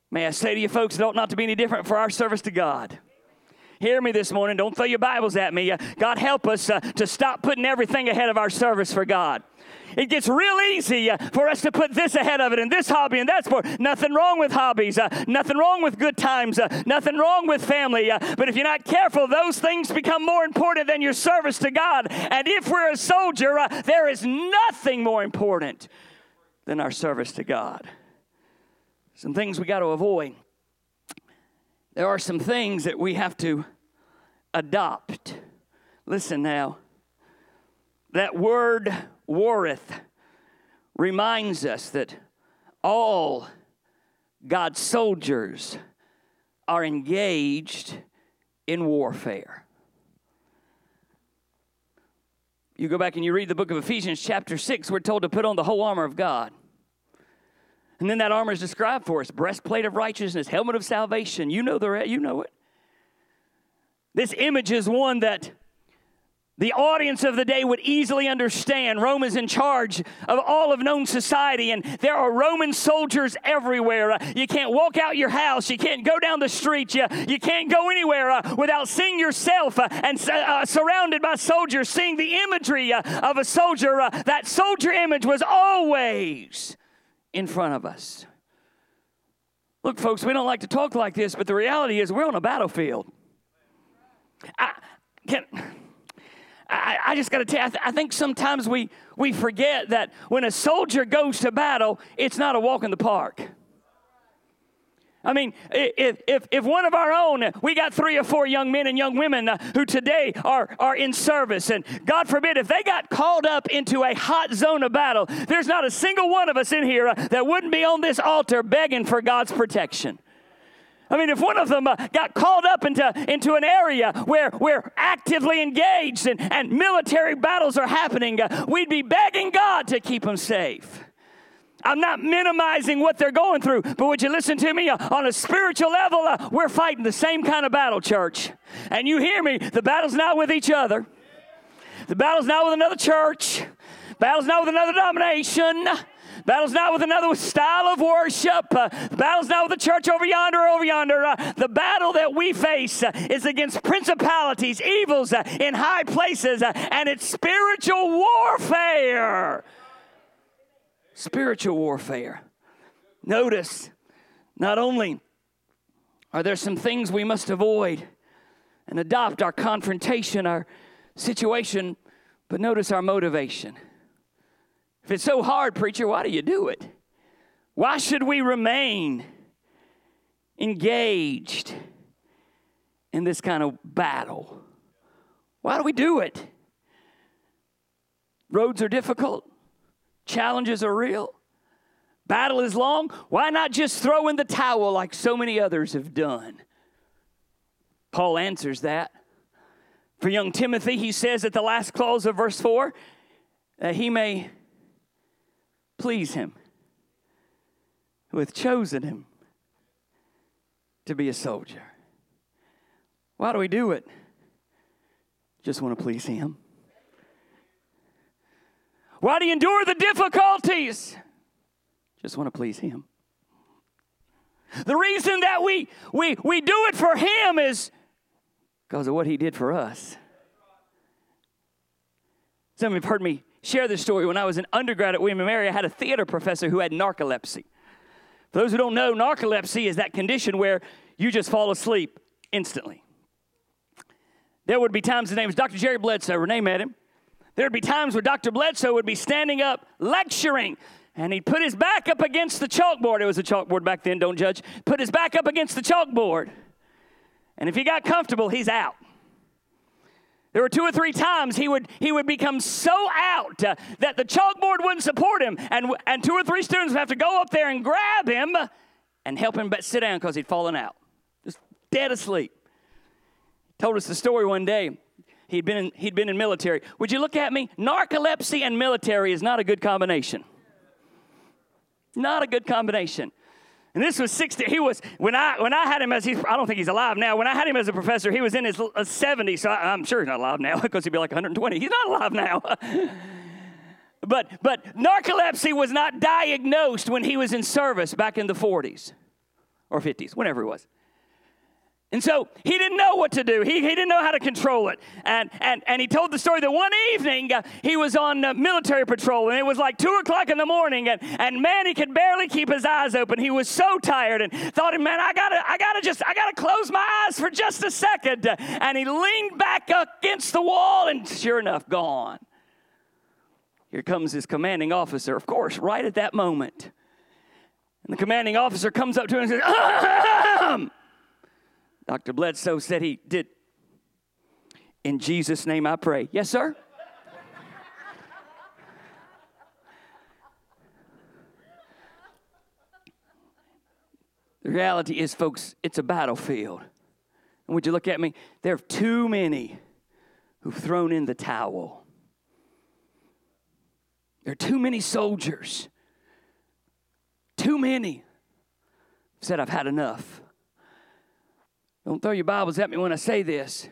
May I say to you folks, it ought not to be any different for our service to God. Hear me this morning. Don't throw your Bibles at me. Uh, God, help us to stop putting everything ahead of our service for God. It gets real easy uh, for us to put this ahead of it and this hobby and that sport. Nothing wrong with hobbies. Uh, nothing wrong with good times. Uh, nothing wrong with family. But if you're not careful, those things become more important than your service to God. And if we're a soldier, there is nothing more important than our service to God. Some things we got to avoid. There are some things that we have to adopt. Listen now. That word warreth reminds us that all God's soldiers are engaged in warfare. You go back and you read the book of Ephesians, chapter 6, we're told to put on the whole armor of God. And then that armor is described for us breastplate of righteousness, helmet of salvation. You know the you know it. This image is one that the audience of the day would easily understand. Rome is in charge of all of known society, and there are Roman soldiers everywhere. Uh, you can't walk out your house, you can't go down the street, you, you can't go anywhere uh, without seeing yourself uh, and uh, surrounded by soldiers, seeing the imagery of a soldier. That soldier image was always in front of us. Look, folks, we don't like to talk like this, but the reality is we're on a battlefield. I, can, I, I just got to tell you, I, th- I think sometimes we, we forget that when a soldier goes to battle, it's not a walk in the park. I mean, if, if, if one of our own, we got three or four young men and young women uh, who today are, are in service, and God forbid, if they got called up into a hot zone of battle, there's not a single one of us in here uh, that wouldn't be on this altar begging for God's protection. I mean, if one of them uh, got called up into, into an area where we're actively engaged and, and military battles are happening, uh, we'd be begging God to keep them safe. I'm not minimizing what they're going through, but would you listen to me? Uh, on a spiritual level, uh, we're fighting the same kind of battle, church. And you hear me, the battle's not with each other, the battle's not with another church, battle's not with another denomination. Battle's not with another style of worship. Uh, the battle's not with the church over yonder or over yonder. Uh, the battle that we face uh, is against principalities, evils uh, in high places, uh, and it's spiritual warfare spiritual warfare. Notice, not only are there some things we must avoid and adopt our confrontation, our situation, but notice our motivation. It's so hard, preacher, why do you do it? Why should we remain engaged in this kind of battle? Why do we do it? Roads are difficult. Challenges are real. Battle is long. Why not just throw in the towel like so many others have done? Paul answers that. For young Timothy, he says at the last clause of verse 4 that he may please him who hath chosen him to be a soldier. Why do we do it? Just want to please him. Why do you endure the difficulties? Just want to please Him. The reason that we, we, we do it for Him is because of what He did for us. Some of you have heard me share this story. When I was an undergrad at William and Mary, I had a theater professor who had narcolepsy. For those who don't know, narcolepsy is that condition where you just fall asleep instantly. There would be times, his name was Dr. Jerry Bledsoe, Renee met him. There'd be times where Dr. Bledsoe would be standing up lecturing, and he'd put his back up against the chalkboard. It was a chalkboard back then, don't judge. Put his back up against the chalkboard. And if he got comfortable, he's out. There were two or three times he would, he would become so out uh, that the chalkboard wouldn't support him, and, and two or three students would have to go up there and grab him and help him sit down because he'd fallen out, just dead asleep. Told us the story one day. He'd been, in, he'd been in military. Would you look at me? Narcolepsy and military is not a good combination. Not a good combination. And this was 60. He was, when I, when I had him as, he's, I don't think he's alive now. When I had him as a professor, he was in his uh, 70s. So I, am sure he's not alive now <laughs> because he'd be like 120. He's not alive now. <laughs> but, but narcolepsy was not diagnosed when he was in service back in the 40s or 50s, whenever it was. And so he didn't know what to do. He, he didn't know how to control it. And, and, and he told the story that one evening uh, he was on uh, military patrol and it was like 2 o'clock in the morning and, and man, he could barely keep his eyes open. He was so tired and thought, man, I gotta, I gotta just, I gotta close my eyes for just a second. And he leaned back against the wall and sure enough, gone. Here comes his commanding officer, of course, right at that moment. And the commanding officer comes up to him and says, Ahem! Dr. Bledsoe said he did. In Jesus' name I pray. Yes, sir? the reality is, folks, it's a battlefield. And would you look at me? There are too many who've thrown in the towel. There are too many soldiers. Too many said, I've had enough. Don't throw your Bibles at me when I say this.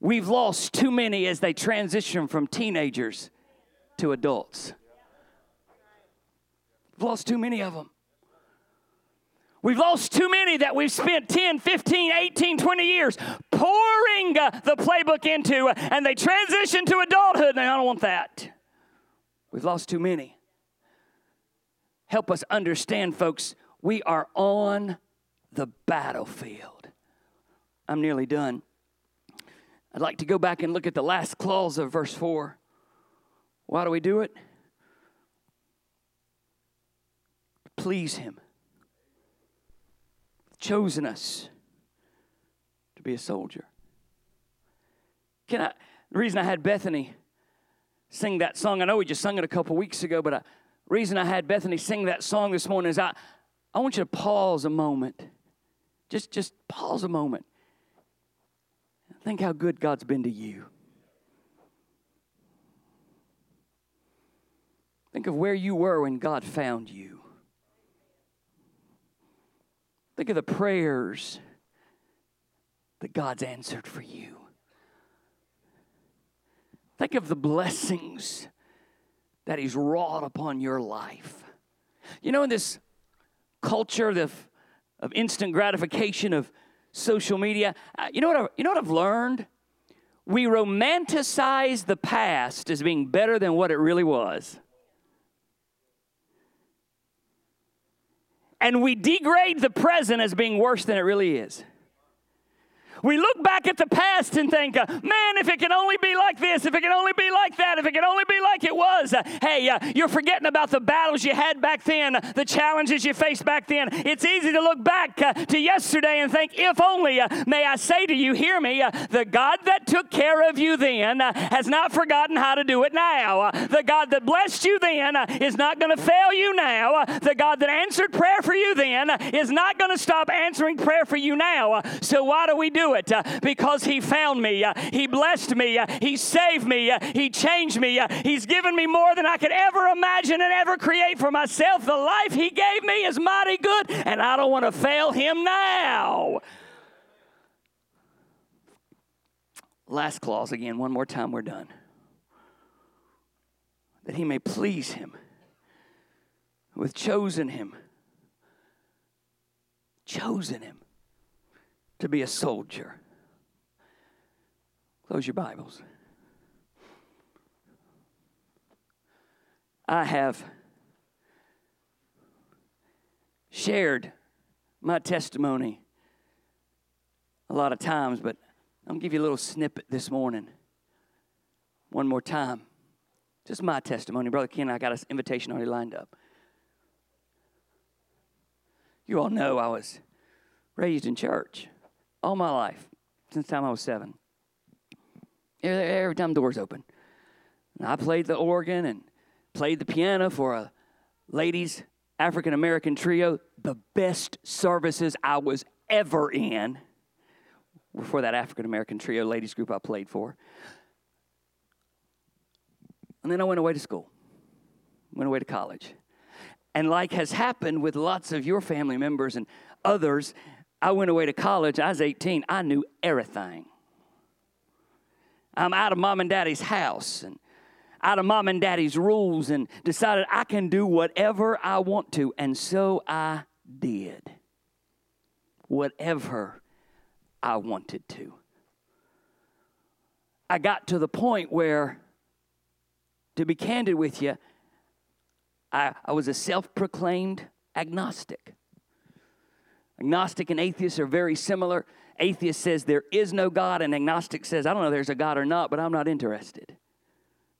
We've lost too many as they transition from teenagers to adults. We've lost too many of them. We've lost too many that we've spent 10, 15, 18, 20 years pouring uh, the playbook into, uh, and they transition to adulthood, and I don't want that. We've lost too many. Help us understand, folks, we are on the battlefield. I'm nearly done. I'd like to go back and look at the last clause of verse 4. Why do we do it? Please Him. Chosen us to be a soldier. Can I? The reason I had Bethany sing that song, I know we just sung it a couple weeks ago, but the reason I had Bethany sing that song this morning is I, I want you to pause a moment. Just, just pause a moment Think how good God's been to you. Think of where you were when God found you. Think of the prayers that God's answered for you. Think of the blessings that He's wrought upon your life. You know, in this culture of, of instant gratification, of social media. Uh, you know what? I, you know what I've learned? We romanticize the past as being better than what it really was. And we degrade the present as being worse than it really is. We look back at the past and think, uh, man, if it can only be like this, if it can only be like that, if it can only be like it was. Uh, hey, uh, you're forgetting about the battles you had back then, uh, the challenges you faced back then. It's easy to look back uh, to yesterday and think, if only, uh, may I say to you, hear me, the God that took care of you then has not forgotten how to do it now. the God that blessed you then is not going to fail you now. the God that answered prayer for you then is not going to stop answering prayer for you now. so why do we do Uh, because He found me. Uh, he blessed me. Uh, he saved me. he changed me. he's given me more than I could ever imagine and ever create for myself. The life He gave me is mighty good, and I don't want to fail Him now. Last clause again, one more time, we're done. That He may please Him with chosen Him. Chosen Him to be a soldier. Close your Bibles. I have shared my testimony a lot of times, but I'm going to give you a little snippet this morning. One more time. Just my testimony. Brother Ken, I got an invitation already lined up. You all know I was raised in church all my life, since the time I was seven. Every, every time doors open. And I played the organ and played the piano for a ladies' African American trio. The best services I was ever in were for that African American trio ladies group I played for. And then I went away to school, went away to college. And like has happened with lots of your family members and others, I went away to college. I was 18. I knew everything. I'm out of mom and daddy's house and out of mom and daddy's rules and decided I can do whatever I want to. And so I did. Whatever I wanted to. I got to the point where, to be candid with you, I, I was a self proclaimed agnostic. Agnostic and atheist are very similar. Atheist says there is no God, and agnostic says, I don't know there's a God or not, but I'm not interested.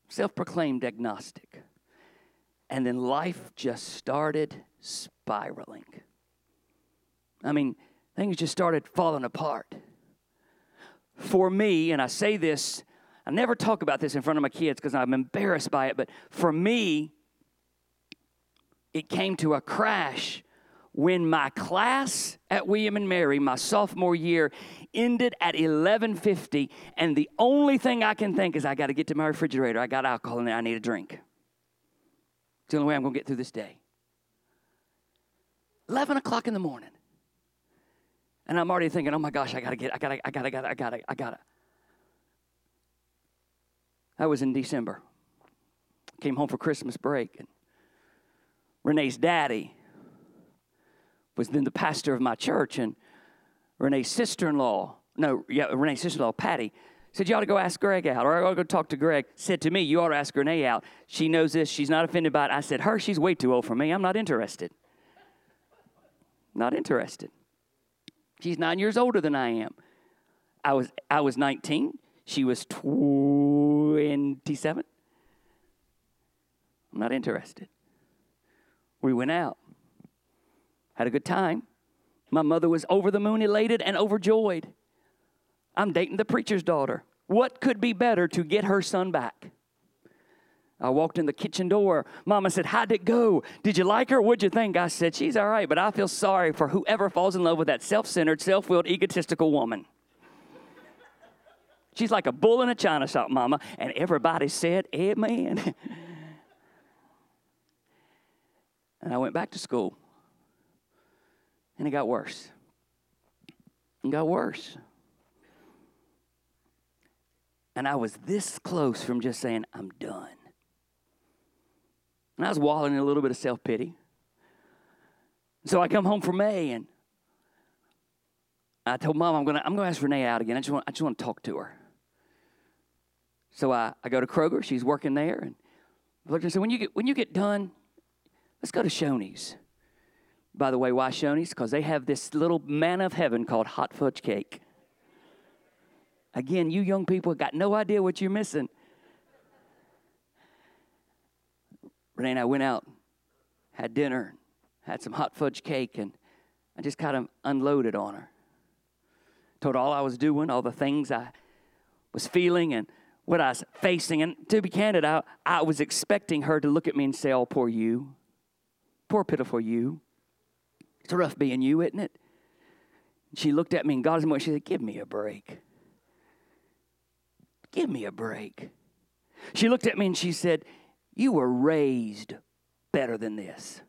Self proclaimed agnostic. And then life just started spiraling. I mean, things just started falling apart. For me, and I say this, I never talk about this in front of my kids because I'm embarrassed by it, but for me, it came to a crash when my class at William and Mary, my sophomore year, ended at 11:50, and the only thing I can think is I got to get to my refrigerator. I got alcohol in there. I need a drink. It's the only way I'm going to get through this day. 11 o'clock in the morning. And I'm already thinking, oh my gosh, I gotta get, I gotta, I gotta, I gotta, I gotta, I gotta. That was in December. Came home for Christmas break, and Renee's daddy was then the pastor of my church, and Renee's sister-in-law, no, yeah, Renee's sister-in-law, Patty, said you ought to go ask Greg out, or I ought to go talk to Greg. Said to me, you ought to ask Renee out. She knows this. She's not offended by it. I said, her, she's way too old for me. I'm not interested. Not interested. She's nine years older than I am. I was I was 19. She was 27. I'm not interested. We went out. Had a good time. My mother was over the moon, elated and overjoyed. I'm dating the preacher's daughter. What could be better to get her son back? I walked in the kitchen door. Mama said, How'd it go? Did you like her? What'd you think? I said, She's all right, but I feel sorry for whoever falls in love with that self centered, self willed, egotistical woman. <laughs> She's like a bull in a china shop, Mama. And everybody said, Amen. <laughs> and I went back to school. And it got worse. It got worse. And I was this close from just saying, I'm done. And I was wallowing in a little bit of self pity. So I come home from May and I told mom I'm gonna I'm gonna ask Renee out again. I just want I just want to talk to her. So I, I go to Kroger, she's working there, and I looked and said, When you get when you get done, let's go to Shoney's. By the way, why Shoney's? Because they have this little man of heaven called hot fudge cake. Again, you young people got no idea what you're missing. Renee and I went out, had dinner, had some hot fudge cake, and I just kind of unloaded on her. Told her all I was doing, all the things I was feeling, and what I was facing. And to be candid, I, I was expecting her to look at me and say, Oh, poor you. Poor, pitiful you. It's rough being you, isn't it? She looked at me and God's more. She said, Give me a break. Give me a break. She looked at me and she said, You were raised better than this.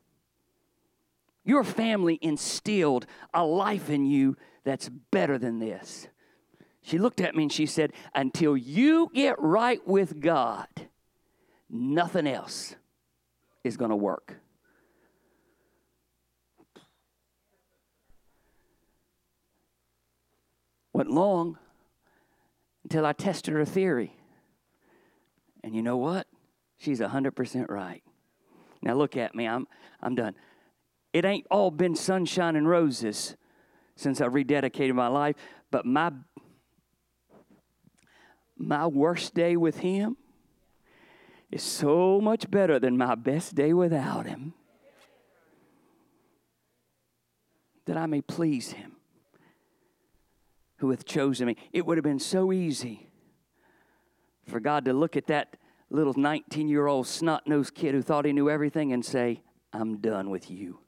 Your family instilled a life in you that's better than this. She looked at me and she said, Until you get right with God, nothing else is going to work. Went long until I tested her theory. And you know what? She's 100% right. Now look at me. I'm, I'm done. It ain't all been sunshine and roses since I rededicated my life, but my my worst day with him is so much better than my best day without him. that I may please him who hath chosen me. It would have been so easy for God to look at that little 19 year old snot nosed kid who thought he knew everything and say, I'm done with you.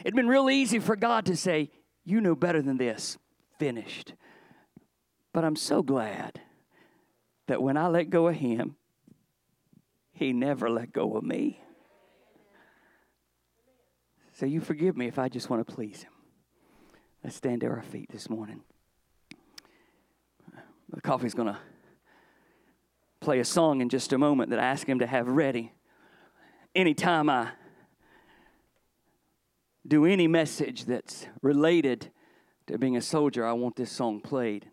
It'd been real easy for God to say, You know better than this. Finished. But I'm so glad that when I let go of Him, He never let go of me. So you forgive me if I just want to please Him. Let's stand to our feet this morning. The coffee's going to play a song in just a moment that I ask him to have ready. Anytime I do any message that's related to being a soldier, I want this song played.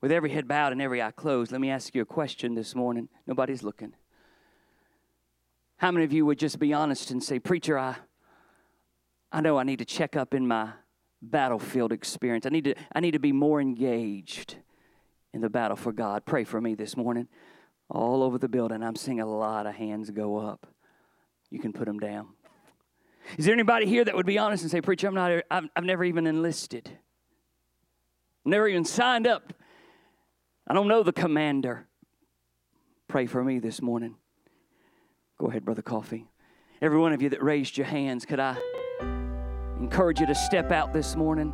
With every head bowed and every eye closed, let me ask you a question this morning. Nobody's looking. How many of you would just be honest and say, Preacher, I, I know I need to check up in my battlefield experience. I need to, I need to be more engaged in the battle for God. Pray for me this morning. All over the building, I'm seeing a lot of hands go up. You can put them down. Is there anybody here that would be honest and say, Preacher, I'm not, I've, I've never even enlisted, never even signed up. I don't know the commander. Pray for me this morning. Go ahead, Brother Coffee. Every one of you that raised your hands, could I encourage you to step out this morning?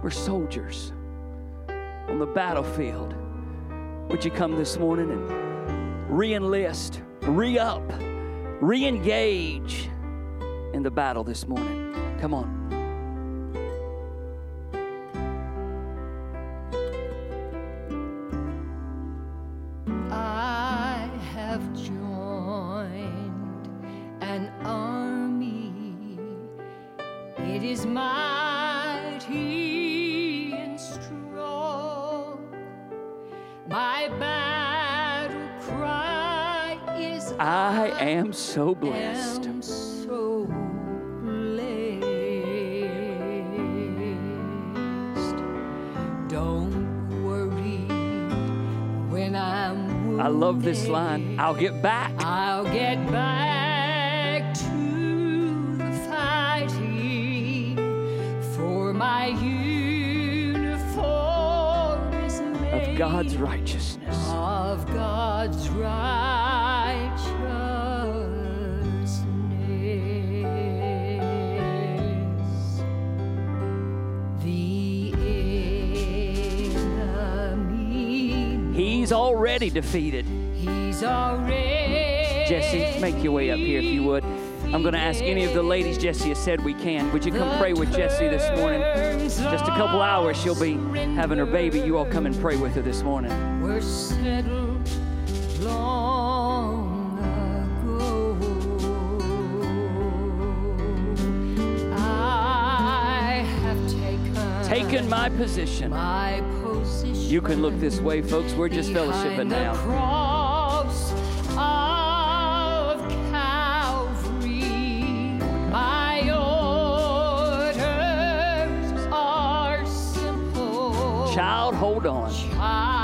We're soldiers on the battlefield. Would you come this morning and re enlist, re up, re engage in the battle this morning? Come on. Am so blessed. am so blessed. Don't worry when I'm wounded. I love this line. I'll get back. I'll get back to the fighting for my uniform is made Of God's righteousness. of God's righteousness. He's already defeated. he's already. Jesse, make your way up here if you would. I'm going to ask any of the ladies Jesse has said we can. Would you come pray with Jesse this morning? Just a couple hours, she'll be having her baby. You all come and pray with her this morning. were settled long ago. I have taken, Taken my position. my position. You can look this way, folks. We're just fellowshipping now. cross of Calvary. My orders are simple. Child, hold on. Child,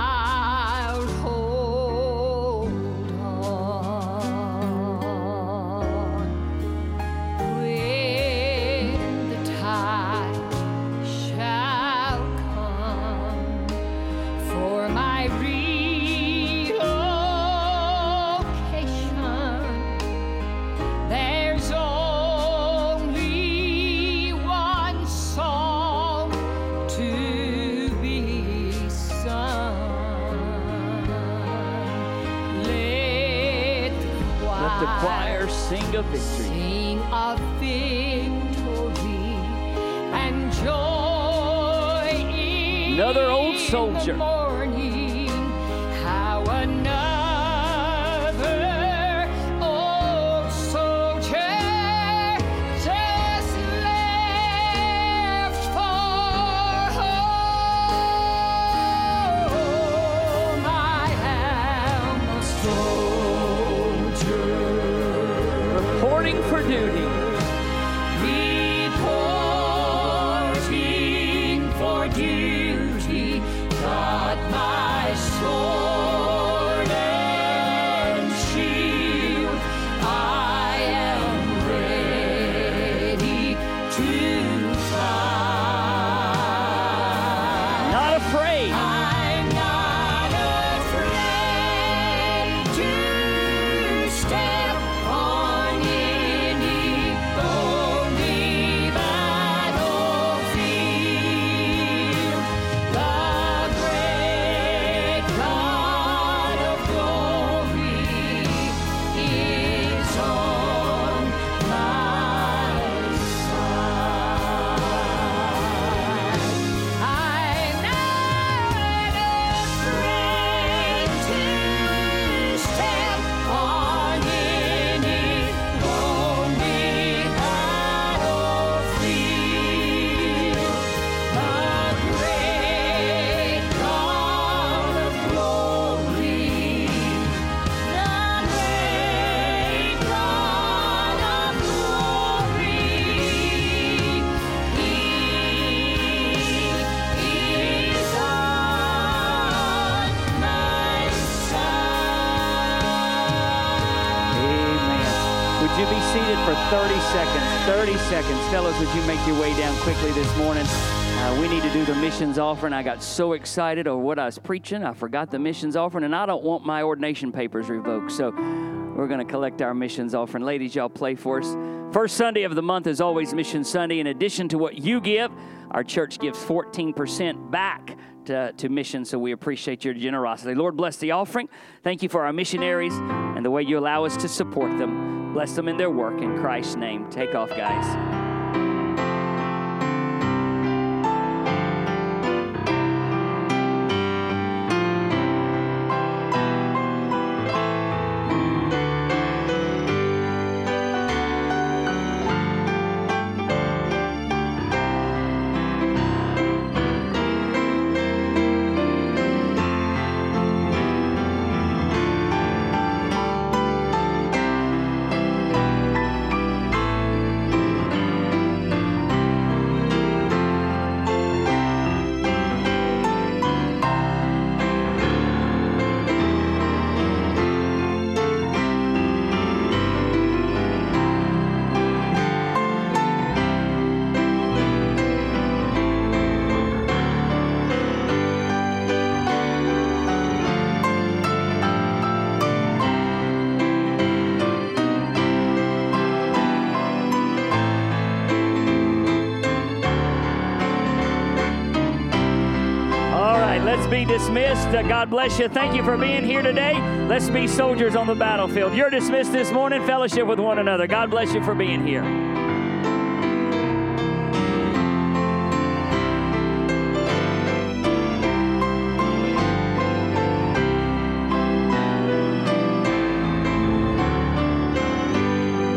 Fellas, would you make your way down quickly this morning? Uh, we need to do the missions offering. I got so excited over what I was preaching, I forgot the missions offering, and I don't want my ordination papers revoked. So we're going to collect our missions offering. Ladies, y'all play for us. First Sunday of the month is always Mission Sunday. In addition to what you give, our church gives 14% back to, to missions, so we appreciate your generosity. Lord, bless the offering. Thank you for our missionaries and the way you allow us to support them. Bless them in their work. In Christ's name. Take off, guys. God bless you. Thank you for being here today. Let's be soldiers on the battlefield. You're dismissed this morning. Fellowship with one another. God bless you for being here.